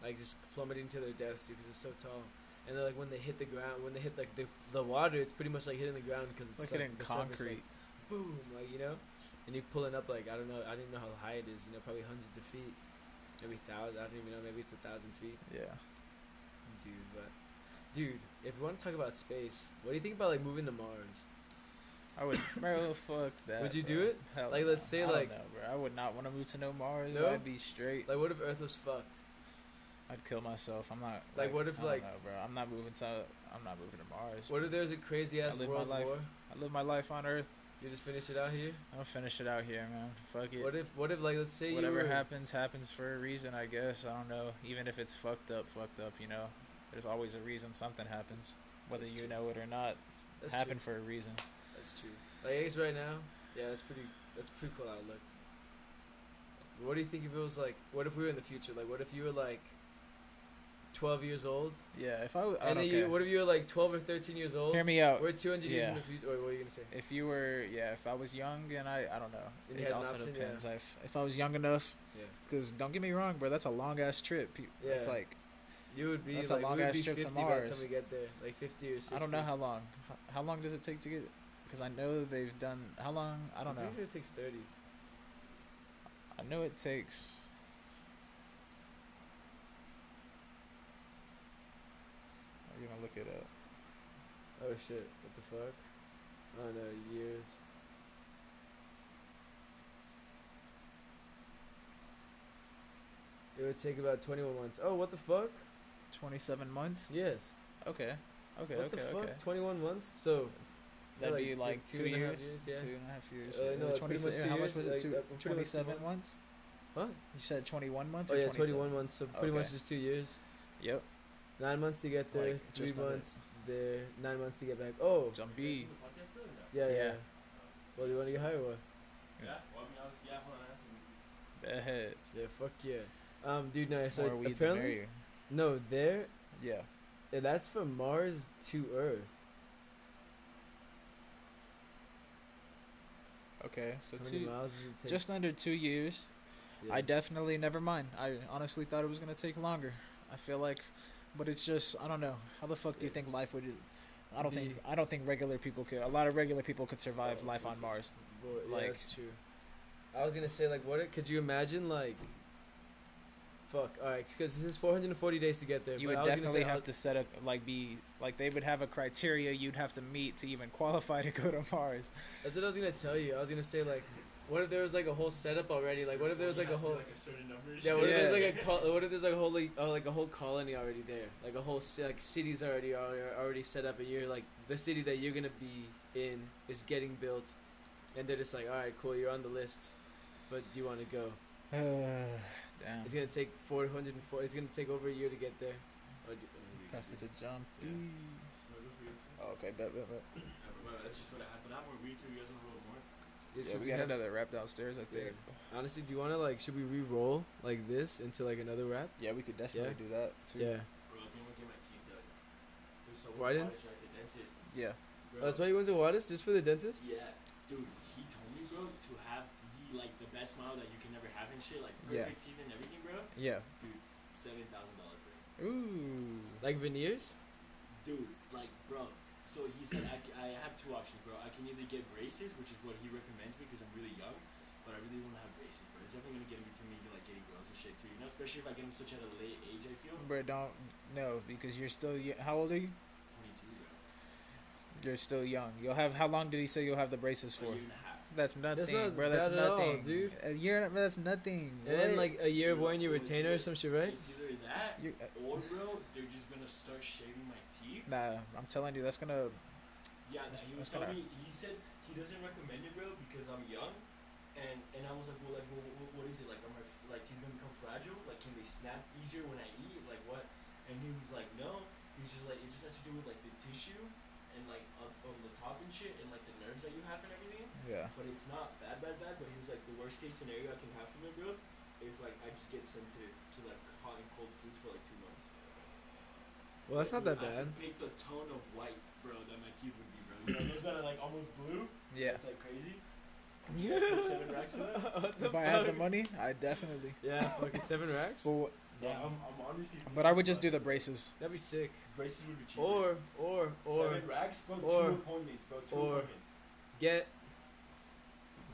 like just plummeting to their deaths, dude, because it's so tall. And they're like when they hit the ground, when they hit like the the water, it's pretty much like hitting the ground because it's it's, like hitting the surface, like, concrete. boom, like you know, and you're pulling up like I don't know, I don't even know how high it is, you know, probably hundreds of feet, maybe thousand. I don't even know, maybe it's a thousand feet, Yeah. dude. But dude, if you want to talk about space, what do you think about like moving to Mars? I would, bro. Fuck that. Would you bro. do it? Hell Like, let's say, I don't like- know, bro. I would not want to move to no Mars. No? I'd be straight. Like, what if Earth was fucked? I'd kill myself. I'm not. Like, what if, I don't like- know, bro? I'm not moving to. I'm not moving to Mars. What if there's a crazy ass I my world life. war? I live my life on Earth. You just finish it out here. I'm gonna finish it out here, man. Fuck it. What if? What if? Like, let's say Whatever you were, happens, happens for a reason. I guess. I don't know. Even if it's fucked up, fucked up. You know, there's always a reason something happens, whether That's you true. know it or not. That's happened true. for a reason. That's true. Like, guess right now, yeah, that's pretty. That's pretty cool outlook. What do you think if it was like? What if we were in the future? Like, what if you were like. 12 years old, Yeah. If I, w- I and don't then you, what if you were like 12 or 13 years old? Hear me out. We're 200 years in the future. Wait, what are you gonna say? If you were, yeah, if I was young and I, I don't know. And it also option, depends. yeah. If, if I was young enough, Yeah. because don't get me wrong, bro, that's a long ass trip. Pe- It's like You would be That's a long ass trip to 50 by the time Mars. we get there, like 50 or 60. I don't know how long. How, how long does it take to get? Because I know they've done. How long? I don't I'm know. it takes 30. I know it takes. I'm gonna look it up. Oh shit! What the fuck? Oh no, years. It would take about 21 months. Oh, what the fuck? Twenty-seven months. Yes. Okay. Okay. what okay. the fuck? okay. 21 months? So. That'd like, be like like two two, and a half years. years, yeah. Two and a half years. Uh, no, like, pretty 27 much two how much was it? like, Two, uh, pretty much two Twenty-seven months. months. What? You said twenty-one months. Oh or yeah, 27? 21 months. So pretty Okay. much just two years. Yep. Nine months to get there. Like, three months there. Nine months to get back. Oh. Jumpy. Podcast still or no? Yeah, yeah. Yeah. Well, you want to get higher? or What? Yeah. Well, I mean, I was yeah. Hold on. I asked him. Yeah, fuck yeah. Um, dude, no. So More weed apparently, merrier. no, there. Yeah. Yeah, that's from Mars to Earth. Okay. So two, miles does it take? just under two years. Yeah. I definitely never mind. I honestly thought it was gonna take longer. I feel like, but it's just I don't know. How the fuck do you think life would? I don't think I don't think regular people could. A lot of regular people could survive Oh, life on. Mars. Boy, yeah, like- that's true. I was gonna say like, what? Could you imagine like? Fuck. All right, because this is 440 days to get there. You but would I was gonna definitely say, have I'll- to set up like be like they would have a criteria you'd have to meet to even qualify to go to Mars. That's what I was gonna tell you. I was gonna say like, what if there was like a whole setup already? Like, what if there was like a It has to be, whol like a certain number. Yeah, what shit. if there's like a col- what if there's like a whole like, oh, like a whole colony already there, like a whole ci- like cities already are already set up, and you're like the city that you're gonna be in is getting built, and they're just like, all right, cool, you're on the list, but do you want to go? Damn. It's gonna take 404. It's gonna take over a year to get there. Or do, Pass it to jump. Yeah. No, go for you, sir. Oh, okay, bet, bet, bet. Yeah, but, well, that's just what happened. I have more weed too. You guys want a little more? it Yeah, should we be got have- another wrap downstairs. I think. Honestly, do you want to like? Should we re-roll like this into like another wrap? Yeah, we could definitely do that too. Yeah. Bro, I think I'm gonna get my teeth done. There's so Why didn't- at the dentist. Yeah. Bro, Oh, that's why you went to Juárez just for the dentist. Yeah, dude, he told me, bro, to have the like the best smile that you can never have and shit, like Yeah. perfect teeth and everything, bro. Yeah. Dude, seven thousand dollars, bro. Ooh. Like veneers. Dude, like, bro. So he said I, c- I have two options, bro. I can either get braces, which is what he recommends me because I'm really young, but I really want to have braces, bro. It's definitely gonna get in between me like getting girls and shit too, you know. Especially if I get them such at a late age, I feel. Bro, don't no because you're still. How old are you? Twenty-two, bro. You're still young. You'll have. How long did he say you'll have the braces A for? year and a half. That's nothing, not bro. That's bad at all, nothing, dude. A year. That's nothing. And then like a year of wearing your Bro, it's retainer or some shit, right? It's either that You- uh, or, bro, they're just gonna start shaving my teeth. Nah, I'm telling you, that's gonna. Yeah, that, he was That's gonna- telling me. He said he doesn't recommend it, bro, because I'm young, and and I was like, well, like, well, what, what is it like? Are my f- like teeth gonna become fragile? Like, can they snap easier when I eat? Like, what? And he was like, no. He was just like, it just has to do with like the tissue and like up on the top and shit, and like the nerves that you have and everything. Yeah. But it's not bad, bad, bad. But he was like, the worst case scenario I can have from it, bro, is like I just get sensitive to like hot and cold foods for like two months. Well, that's not Dude, that I bad. could pick the tone of white, bro, that my teeth would be, bro. You know, those that are like almost blue. Yeah. It's like crazy. Yeah. Seven racks for that? What the If I had the fuck? money, I definitely. Yeah, fucking seven racks. But, wh- Yeah, I'm, I'm honestly. but I would just do the braces. That'd be sick. braces would be cheaper. Or, or, or seven racks, bro. or- two appointments, bro. Two or- appointments. get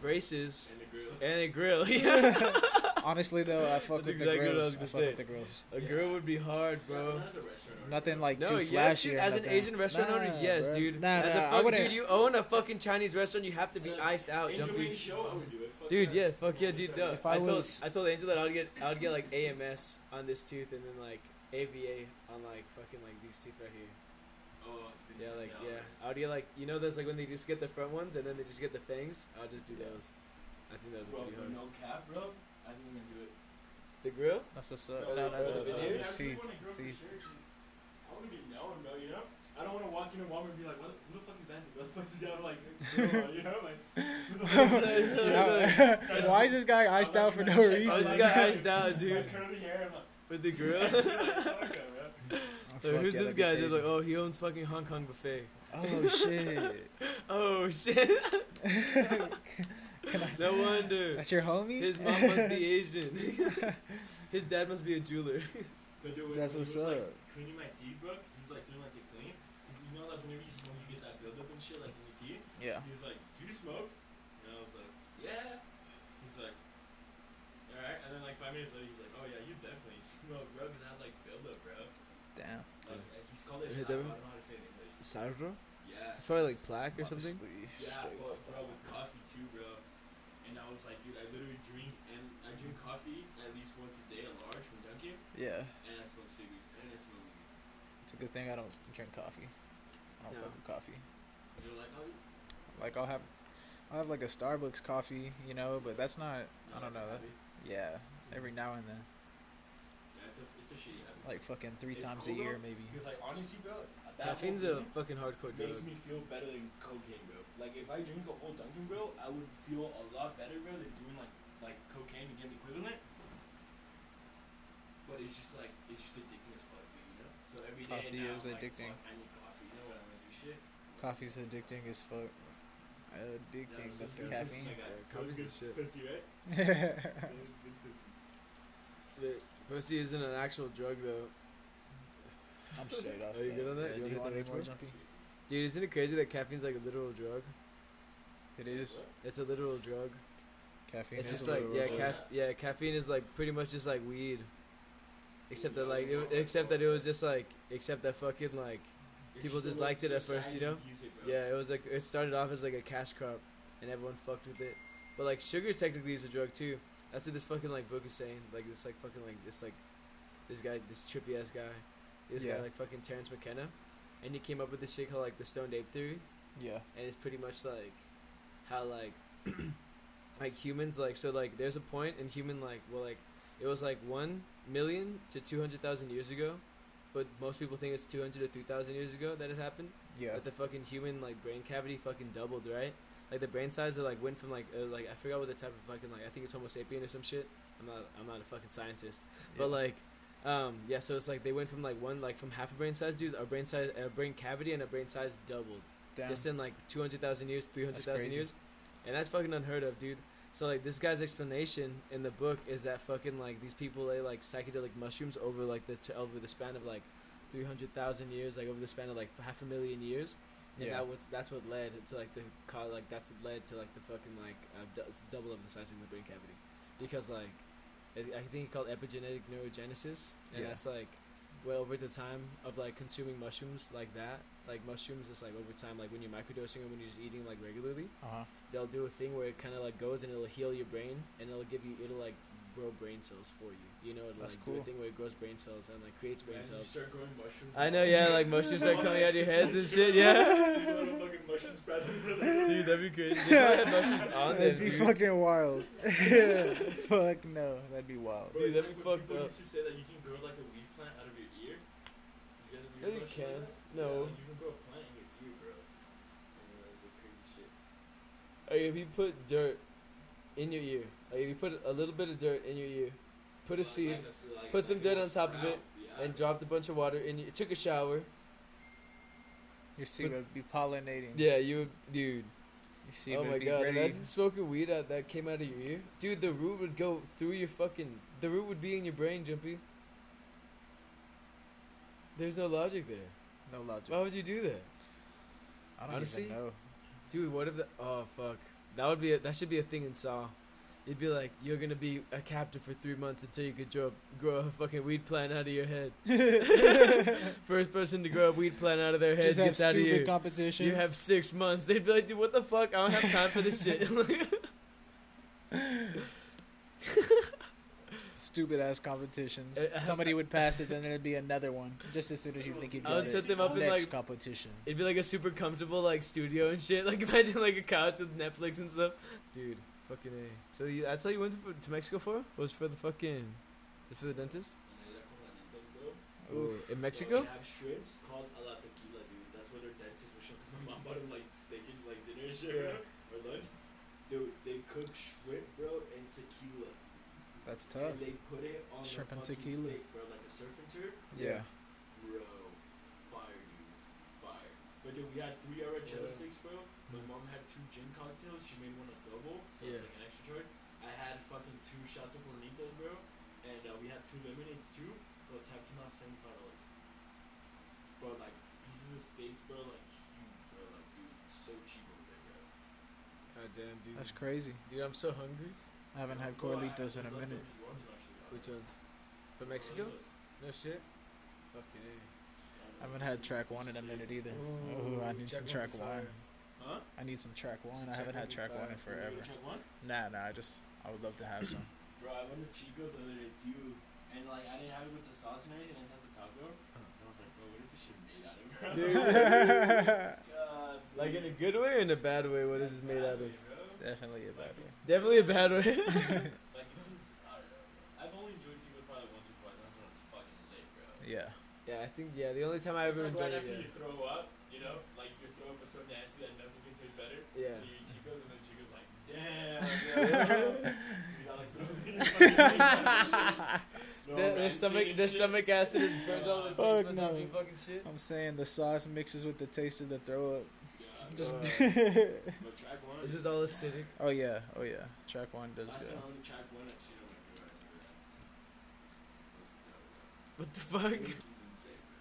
braces And the grill. and a grill. Yeah. Honestly though, I fuck That's with exactly the what I girls. was I, gonna fuck say. with the girls. A girl would be hard, bro. but that's a restaurant owner. Nothing like No, too yes, flashy. dude. or As an nothing. Asian restaurant owner, yes, bro. dude. Nah, As nah, a I fucking wouldn't- dude, you own a fucking Chinese restaurant. You have to be iced out, Angel jumping. Show, I would do it. Dude, yeah, fuck yeah, dude. No, If I, I told was- I told Angel that I would get I would get like AMS on this tooth and then like AVA on like fucking like these teeth right here. Oh, Yeah, like yeah. it's- I would get like you know those like when they just get the front ones and then they just get the fangs. I'll just do those. I think those Bro, are pretty but hard. no cap, bro. I think I'm gonna do it. The grill? That's what's up. No, No, no, no, no, no, the no, veneers? no. I See, really want a girl for see. I want to be known, bro. You know, I don't want to walk into Walmart and be like, what, who the fuck is that? What the fuck is that? Like, girl, you know, like. Who the fuck is that? Yeah. Why is this guy iced out for no reason? this guy iced out, My dude. curly hair, I'm like, With the grill? like, fuck that, bro. So who's yeah, this that'd be guy? Just like, oh, he owns fucking Hong Kong buffet. oh shit. Oh shit! No wonder. That's your homie. His mom must be Asian. His dad must be a jeweler. But dude, when, That's when what's was, up. Like, cleaning my teeth, bro, because he's like doing like the clean. Because you know, like whenever you smoke, you get that buildup and shit, like in your teeth. Yeah. He's like, "Do you smoke?" And I was like, "Yeah." He's like, "All right." And then like five minutes later, he's like, "Oh yeah, you definitely smoke, bro, because I have like buildup, bro." Damn. Like he's called it. Yeah, Sap, I don't know how to say it in English. Sourdough? Yeah. It's probably like plaque or something. Yeah, straight well, bro, with coffee too, bro. And I was like, dude, I literally drink and I drink coffee at least once a day, a large from Dunkin', Yeah. and I smoke cigarettes and I smoke weed. It's a good thing I don't drink coffee. I don't No. fuck with coffee. And you're like, oh, Like I'll have, I'll have like a Starbucks coffee, you know, but that's not. I don't know. That, yeah, every now and then, Yeah, it's a it's a shitty habit. like fucking three It's times cool a year though, maybe. Because like honestly, bro, that Caffeine's a fucking hardcore drug. makes me feel better than cocaine, bro. Like if I drink a whole Dunkin', bro, I would feel a lot better, bro, than doing like like cocaine to get an equivalent. But it's just like it's just addicting as fuck, dude. You know. So every day Coffee now, is I'm like, addicting. fuck, I need coffee. You know when I'm gonna do shit. Coffee's addicting as fuck. Addicting. Yeah, That's it's the good caffeine. Pussy. Yeah, coffee's it's the good shit. pussy, right? so good pussy. But pussy isn't an actual drug though. I'm straight off. Are you good on that? Yeah, You do you wanna want hit the more next jumpy? Dude, isn't it crazy that caffeine's like a literal drug? It is. It's a literal drug. Caffeine it's is just a like yeah, caff- yeah, caffeine is like pretty much just like weed. Except that like it, except that it was just like except that fucking like People just liked it at first, you know? it, yeah, it was like it started off as like a cash crop and everyone fucked with it. But like sugar's technically is a drug too. That's what this fucking like book is saying. Like this like fucking like this like this guy this trippy ass guy. This Yeah. guy like fucking Terence McKenna. And he came up with this shit called like the stoned ape theory. Yeah. and it's pretty much like how like like humans like so like there's a point in human like well like it was like one million to two hundred thousand years ago, but most people think it's two hundred to three thousand years ago that it happened. Yeah. But the fucking human like brain cavity fucking doubled, right? Like the brain size of like went from like uh, like I forgot what the type of fucking like I think it's Homo sapien or some shit. I'm not I'm not a fucking scientist, but like um yeah so it's like they went from like one like from half a brain size dude a brain size a brain cavity and a brain size doubled Damn. just in like 200,000 years, 300,000 years. And that's fucking unheard of, dude. So like this guy's explanation in the book is that fucking like these people ate like psychedelic mushrooms over like the t- over the span of like 300,000 years, like over the span of like half a million years. And Yeah. that was that's what led to like the like that's what led to like the fucking like uh, it's double of the size of the brain cavity. Because like I I think it's called epigenetic neurogenesis and Yeah. that's like well over the time of like consuming mushrooms like that like mushrooms is like over time like when you're microdosing or when you're just eating like regularly Uh huh. they'll do a thing where it kind of like goes and it'll heal your brain and it'll give you it'll like grow brain cells for you you know it'll That's like do cool. a thing where it grows brain cells and like creates brain And you cells start growing mushrooms. I know yeah like mushrooms start coming out of your heads and and shit You yeah little fucking mushroom spread in the middle of the dude that'd be crazy they probably had mushrooms on That'd be dude. fucking wild. Fuck no, that'd be wild. Bro, Dude, that'd be when fucked up. used to say that you can grow like a weed plant out of your ear. Did you guys No, ever hear you about can't. that? No. Yeah, like you can grow a plant in your ear, bro. I that's a crazy shit. Like if you put dirt in your ear like if you put a little bit of dirt in your ear put a seed put some dirt on top of it, and dropped a bunch of water in you took a shower. Your seed would be pollinating. yeah you would dude. Your seed oh would my be god ready. imagine smoking weed out that came out of your ear. Dude the root would go through your fucking the root would be in your brain jumpy. There's no logic there. No logic. why would you do that? I don't honestly, even know. dude what if the oh fuck. That would be a, that should be a thing in saw It'd be like you're gonna be a captive for three months until you could grow grow a fucking weed plant out of your head. First person to grow a weed plant out of their head Just gets out of stupid you. have six months. They'd be like, dude, what the fuck? I don't have time for this shit. stupid ass competitions. Uh, uh, Somebody would pass it, then there'd be another one. Just as soon as you think you'd I would get set it. them up in Next like competition. it'd be like a super comfortable like studio and shit. Like imagine like a couch with Netflix and stuff. Dude, fucking a. So you, that's all you went to, to Mexico for? Was for the fucking, was for the dentist? And they like corralitos, bro. Oh, in Bro, Mexico? They have shrimps called a la tequila, dude. That's where their dentist was showing. Cause my mom bought him like steak and like dinner and shit, Yeah. bro, or lunch. Dude, they cook shrimp, bro, and tequila. That's tough. And they put it on Shrimp and tequila. steak, bro, like a surf and turf. Yeah. Bro, fire, dude, fire. But dude, we had three arrachera Yeah. steaks, bro. My mom had two gin cocktails. She made one a double, so Yeah. it's like an extra charge. I had fucking two shots of Hornitos, bro, and uh, we had two lemonades too. Bro, tab came out seventy five dollars. Bro, like pieces of steaks, bro, like huge, bro, like dude, so cheap over there, bro. God damn, dude. That's crazy. Dude, I'm so hungry. I haven't had Bro, Corlitos in a there's leftovers minute. if you want to, actually. Which ones? From Mexico? No shit. Fucking a. I haven't had track one in a minute either. Ooh, I need some track one. Huh? I need some track one. I haven't had track fire. one in You forever. wanna Check one? Nah, nah. I just I would love to have some. Bro, I went to Chico's the other day too, and like I didn't have it with the sauce and everything. I just had the taco, and I was like, bro, what is this shit made out of, bro? Dude. God, Like in a good way or in a bad way? What is this made out of? Way, bro. Definitely a bad Like, way. Definitely a bad way. Like it's, in, I don't know. I've only enjoyed Chico's probably once or twice. and That's when it's fucking lit, bro. Yeah. yeah, I think yeah. The only time I It's ever like enjoyed right it. after Yeah. you throw up, you know, like your throw up is so nasty that nothing can taste better. Yeah. So you eat Chico's and then Chico's like, damn, Yeah. you got like throw up in your fucking The, the stomach, the stomach acid is burnt all the taste Fuck buds no. off you fucking shit. I'm saying the sauce mixes with the taste of the throw up. Just. Uh, But track one. This is all acidic. oh yeah. Oh yeah. Track one does Last good. time I went to track one, actually, I went to right. That's dope. What the fuck? It was insane, bro.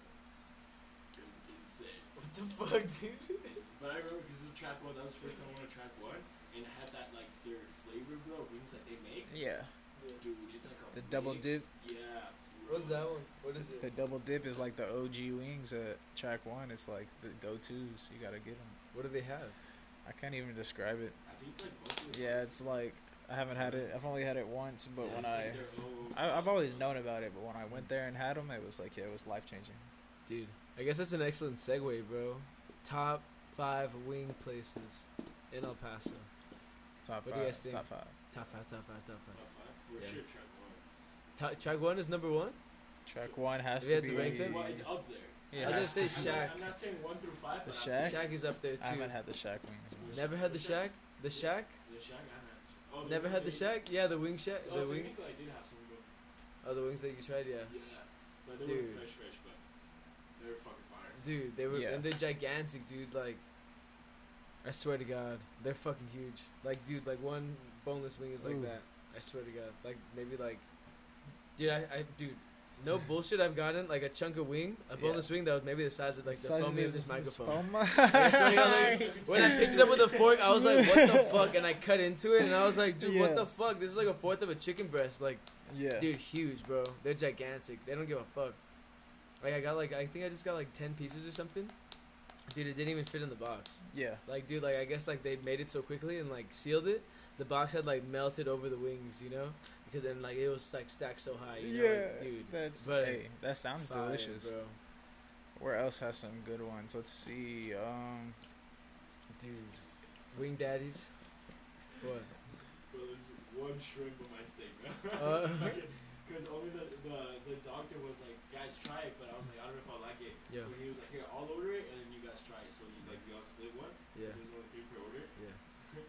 It was insane. What the fuck, dude? But I remember because this was track one. That was the first time I went to track one, and it had that like their flavor, bro, wings that they make. Yeah. Dude, it's like a The double dip? Yeah. What's that one? What is it? The double dip is like the OG wings at track one. It's like the go-tos. You gotta get them. What do they have? I can't even describe it. I think it's like mostly. Yeah, it's like I haven't had it. I've only had it once, but Yeah, when I, like their I I've always known about it, but when I went there and had them, it was like yeah, it was life changing. Dude, I guess that's an excellent segue, bro. Top five wing places in El Paso. Top What do you guys five. think? Top five. Top five, top five, top Top five. five for Yeah. sure. Track one. Ta- track one is number one. Track one has If you to had to be. rank them? Well, it's up there. Yeah, I it was has gonna to say be. I'm Shack. not, I'm not saying one through five. The but Shack? Shack is up there too. I haven't had the Shack wings. Oh, Never had the Shack. The Shack. The Shack, I haven't had the Shack. Oh, Never had the wings. Shack. Yeah, the wing shack. Oh, The wing. I did have some bro. Oh, the wings that you tried. Yeah. Yeah. But they Dude. weren't fresh, fresh, but they were fucking fire. Dude, they were Yeah. and they're gigantic, dude. Like, I swear to God, they're fucking huge. Like, dude, like one boneless wing is like Ooh. that. I swear to God, like maybe like, dude, I, I dude, no bullshit. I've gotten like a chunk of wing, a Yeah. boneless wing that was maybe the size of like the Size foamy of this- microphone. foam- I swear to God, like, when I picked it up with a fork, I was like, "What the fuck?" And I cut into it, and I was like, "Dude, Yeah. what the fuck? This is like a fourth of a chicken breast." Like, yeah. dude, huge, bro. They're gigantic. They don't give a fuck. Like, I got like, I think I just got like ten pieces or something. Dude, it didn't even fit in the box. Yeah. Like, dude, like I guess like they made it so quickly and like sealed it. The box had like melted over the wings, you know, because then like it was like stacked so high. You know? yeah, like, dude. That's but- hey, that sounds fire, delicious. bro. Where else has some good ones? Let's see. Um, Dude, wing daddies. What? Bro, there's one shrimp on my steak, bro. Uh, Because only the, the the doctor was like, guys, try it. But I was like, I don't know if I like it. Yeah. So he was like, here, I'll order it, and then you guys try. So you like, you all split one. Yeah. So there's only three per order. Yeah.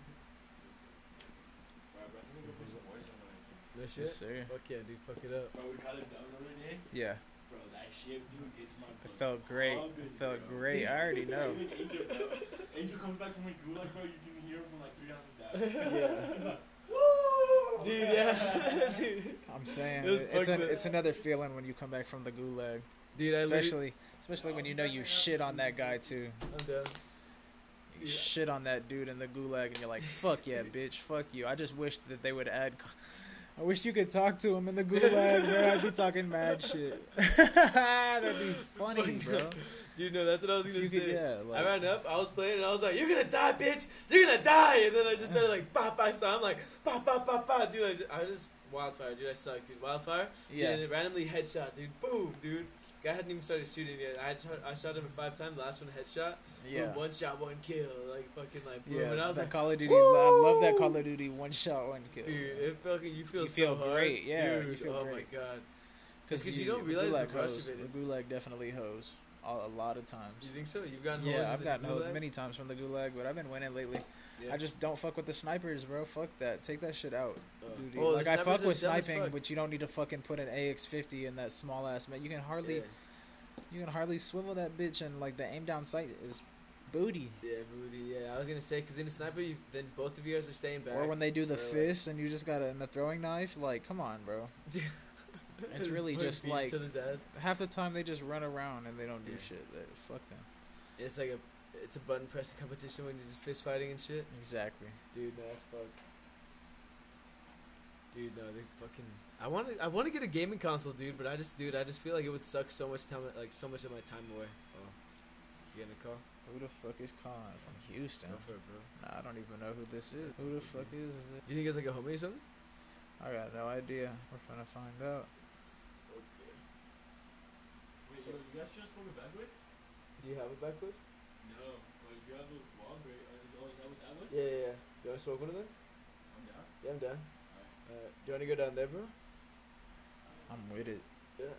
Right, bro, I think I'm gonna put some moisture on this. No shit. yes, sir. Fuck yeah, dude. Fuck it up. Bro, we got it done the other day. Yeah, Bro, that shit, dude, gets my it felt great. It felt bro. great. I already know. Even Angel, bro. Angel comes back from a gulag, bro. You can hear him from like three houses down. Yeah. He's like, woo! Dude, yeah. dude. I'm saying It it's an, it's another feeling when you come back from the gulag. Dude, I literally. especially especially when you know you shit on that guy too. I'm done. You shit on that dude in the gulag, and you're like, "Fuck yeah, bitch, fuck you." I just wish that they would add. I wish you could talk to him in the gulag, bro. I'd be talking mad shit. That'd be funny, bro. Dude, no, that's what I was gonna you say. could- yeah, I ran up, I was playing, and I was like, "You're gonna die, bitch! You're gonna die!" And then I just started like, "Pop, bah!" So I'm like, "Bah, bah, bah, bah!" Dude, I just, I just wildfire, dude. I suck, dude. Wildfire. Yeah. And it randomly headshot, dude. Boom, dude. Guy hadn't even started shooting yet. I shot, I shot him five times. Last one headshot. Yeah. One shot, one kill. Like fucking like boom. Yeah, and I was that like, Call of Duty. I love that Call of Duty one shot, one kill. dude, it fucking you feel You so feel hard. great, yeah, you feel oh great. my god. Because Because you don't realize the rush hose, of it. The gulag definitely hose a, lot of times. You think so? You've gotten Yeah, I've gotten many times from the gulag, but I've been winning lately. Yeah. I just don't fuck with the snipers, bro. Fuck that. Take that shit out. Uh, Dude, oh, like I fuck with sniping, fuck. but you don't need to fucking put an AX50 in that small ass man. You can hardly, Yeah. you can hardly swivel that bitch, and like the aim down sight is booty. Yeah, booty. Yeah, I was gonna say because in a sniper, you, then both of you guys are staying back. Or when they do the or, like- fist and you just got it in the throwing knife, like come on, bro. It's really just like- each other's ass. Half the time they just run around and they don't do Yeah. shit. They, fuck them. It's like a, it's a button pressing competition when you're just fist fighting and shit. Exactly. Dude, no, that's fucked. Dude, no, they fucking. I want to. I want to get a gaming console, dude. But I just, dude, I just feel like it would suck so much time, like so much of my time away. Oh, you getting a call? Who the fuck is calling from Houston? Go for it, bro. Nah, I don't even know who this is. Who the fuck is this? Do you think it's like a homie or something? I got no idea. We're trying to find out. Okay. Wait, yo, you guys just smoke a backwood? Do you have a backwood? No. Well, you have a wall break. Uh, is, oh, is that what that was? Yeah, yeah, yeah. You want to smoke one of them? I'm down. Yeah, I'm down. Uh, do you want to go down there, bro? I'm with it. Yeah.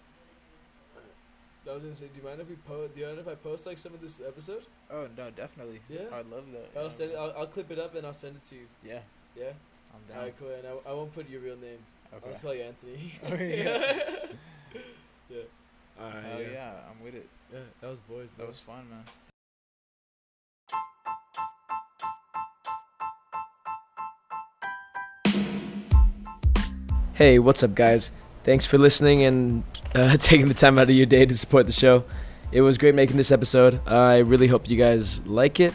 I was gonna say, do you mind if we post? Do you mind if I post like some of this episode? Oh no, definitely. Yeah? I'd love that. I'll yeah, send it. I'll, I'll clip it up and I'll send it to you. yeah, Yeah. I'm down. right, cool. And I, I won't put your real name. I'll just call you Anthony. Oh, yeah. yeah. All right. Hell yeah, I'm with it. Yeah, that was boys. That was fun, man. Hey, what's up, guys? Thanks for listening and uh, taking the time out of your day to support the show. It was great making this episode. I really hope you guys like it.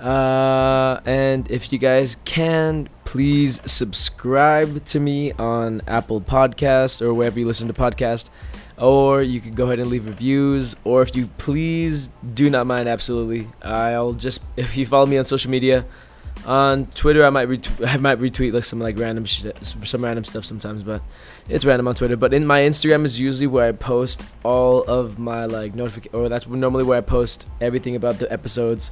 Uh, and if you guys can, please subscribe to me on Apple Podcast or wherever you listen to podcasts. Or you can go ahead and leave reviews. Or if you please do not mind, absolutely. I'll just if you follow me on social media, on Twitter, I might retweet, I might retweet like some like random shit, some random stuff sometimes, but it's random on Twitter. But in my Instagram is usually where I post all of my like notification, or that's normally where I post everything about the episodes,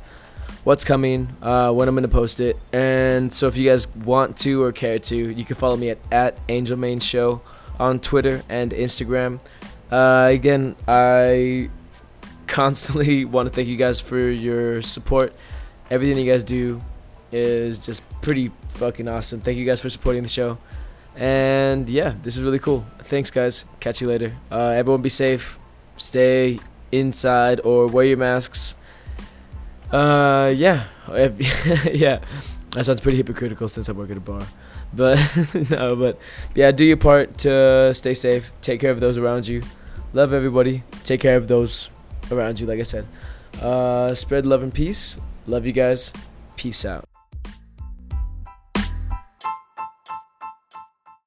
what's coming, uh, when I'm gonna post it. And so if you guys want to or care to, you can follow me at at Angel Main Show on Twitter and Instagram. Uh, again, I constantly want to thank you guys for your support. Everything you guys do is just pretty fucking awesome. Thank you guys for supporting the show. And yeah, this is really cool. Thanks, guys. Catch you later. Uh, everyone be safe. Stay inside or wear your masks. Uh, yeah. yeah. That sounds pretty hypocritical since I work at a bar. But no, but yeah, do your part to stay safe. Take care of those around you. Love everybody. Take care of those around you, like I said. Uh, spread love and peace. Love you guys. Peace out.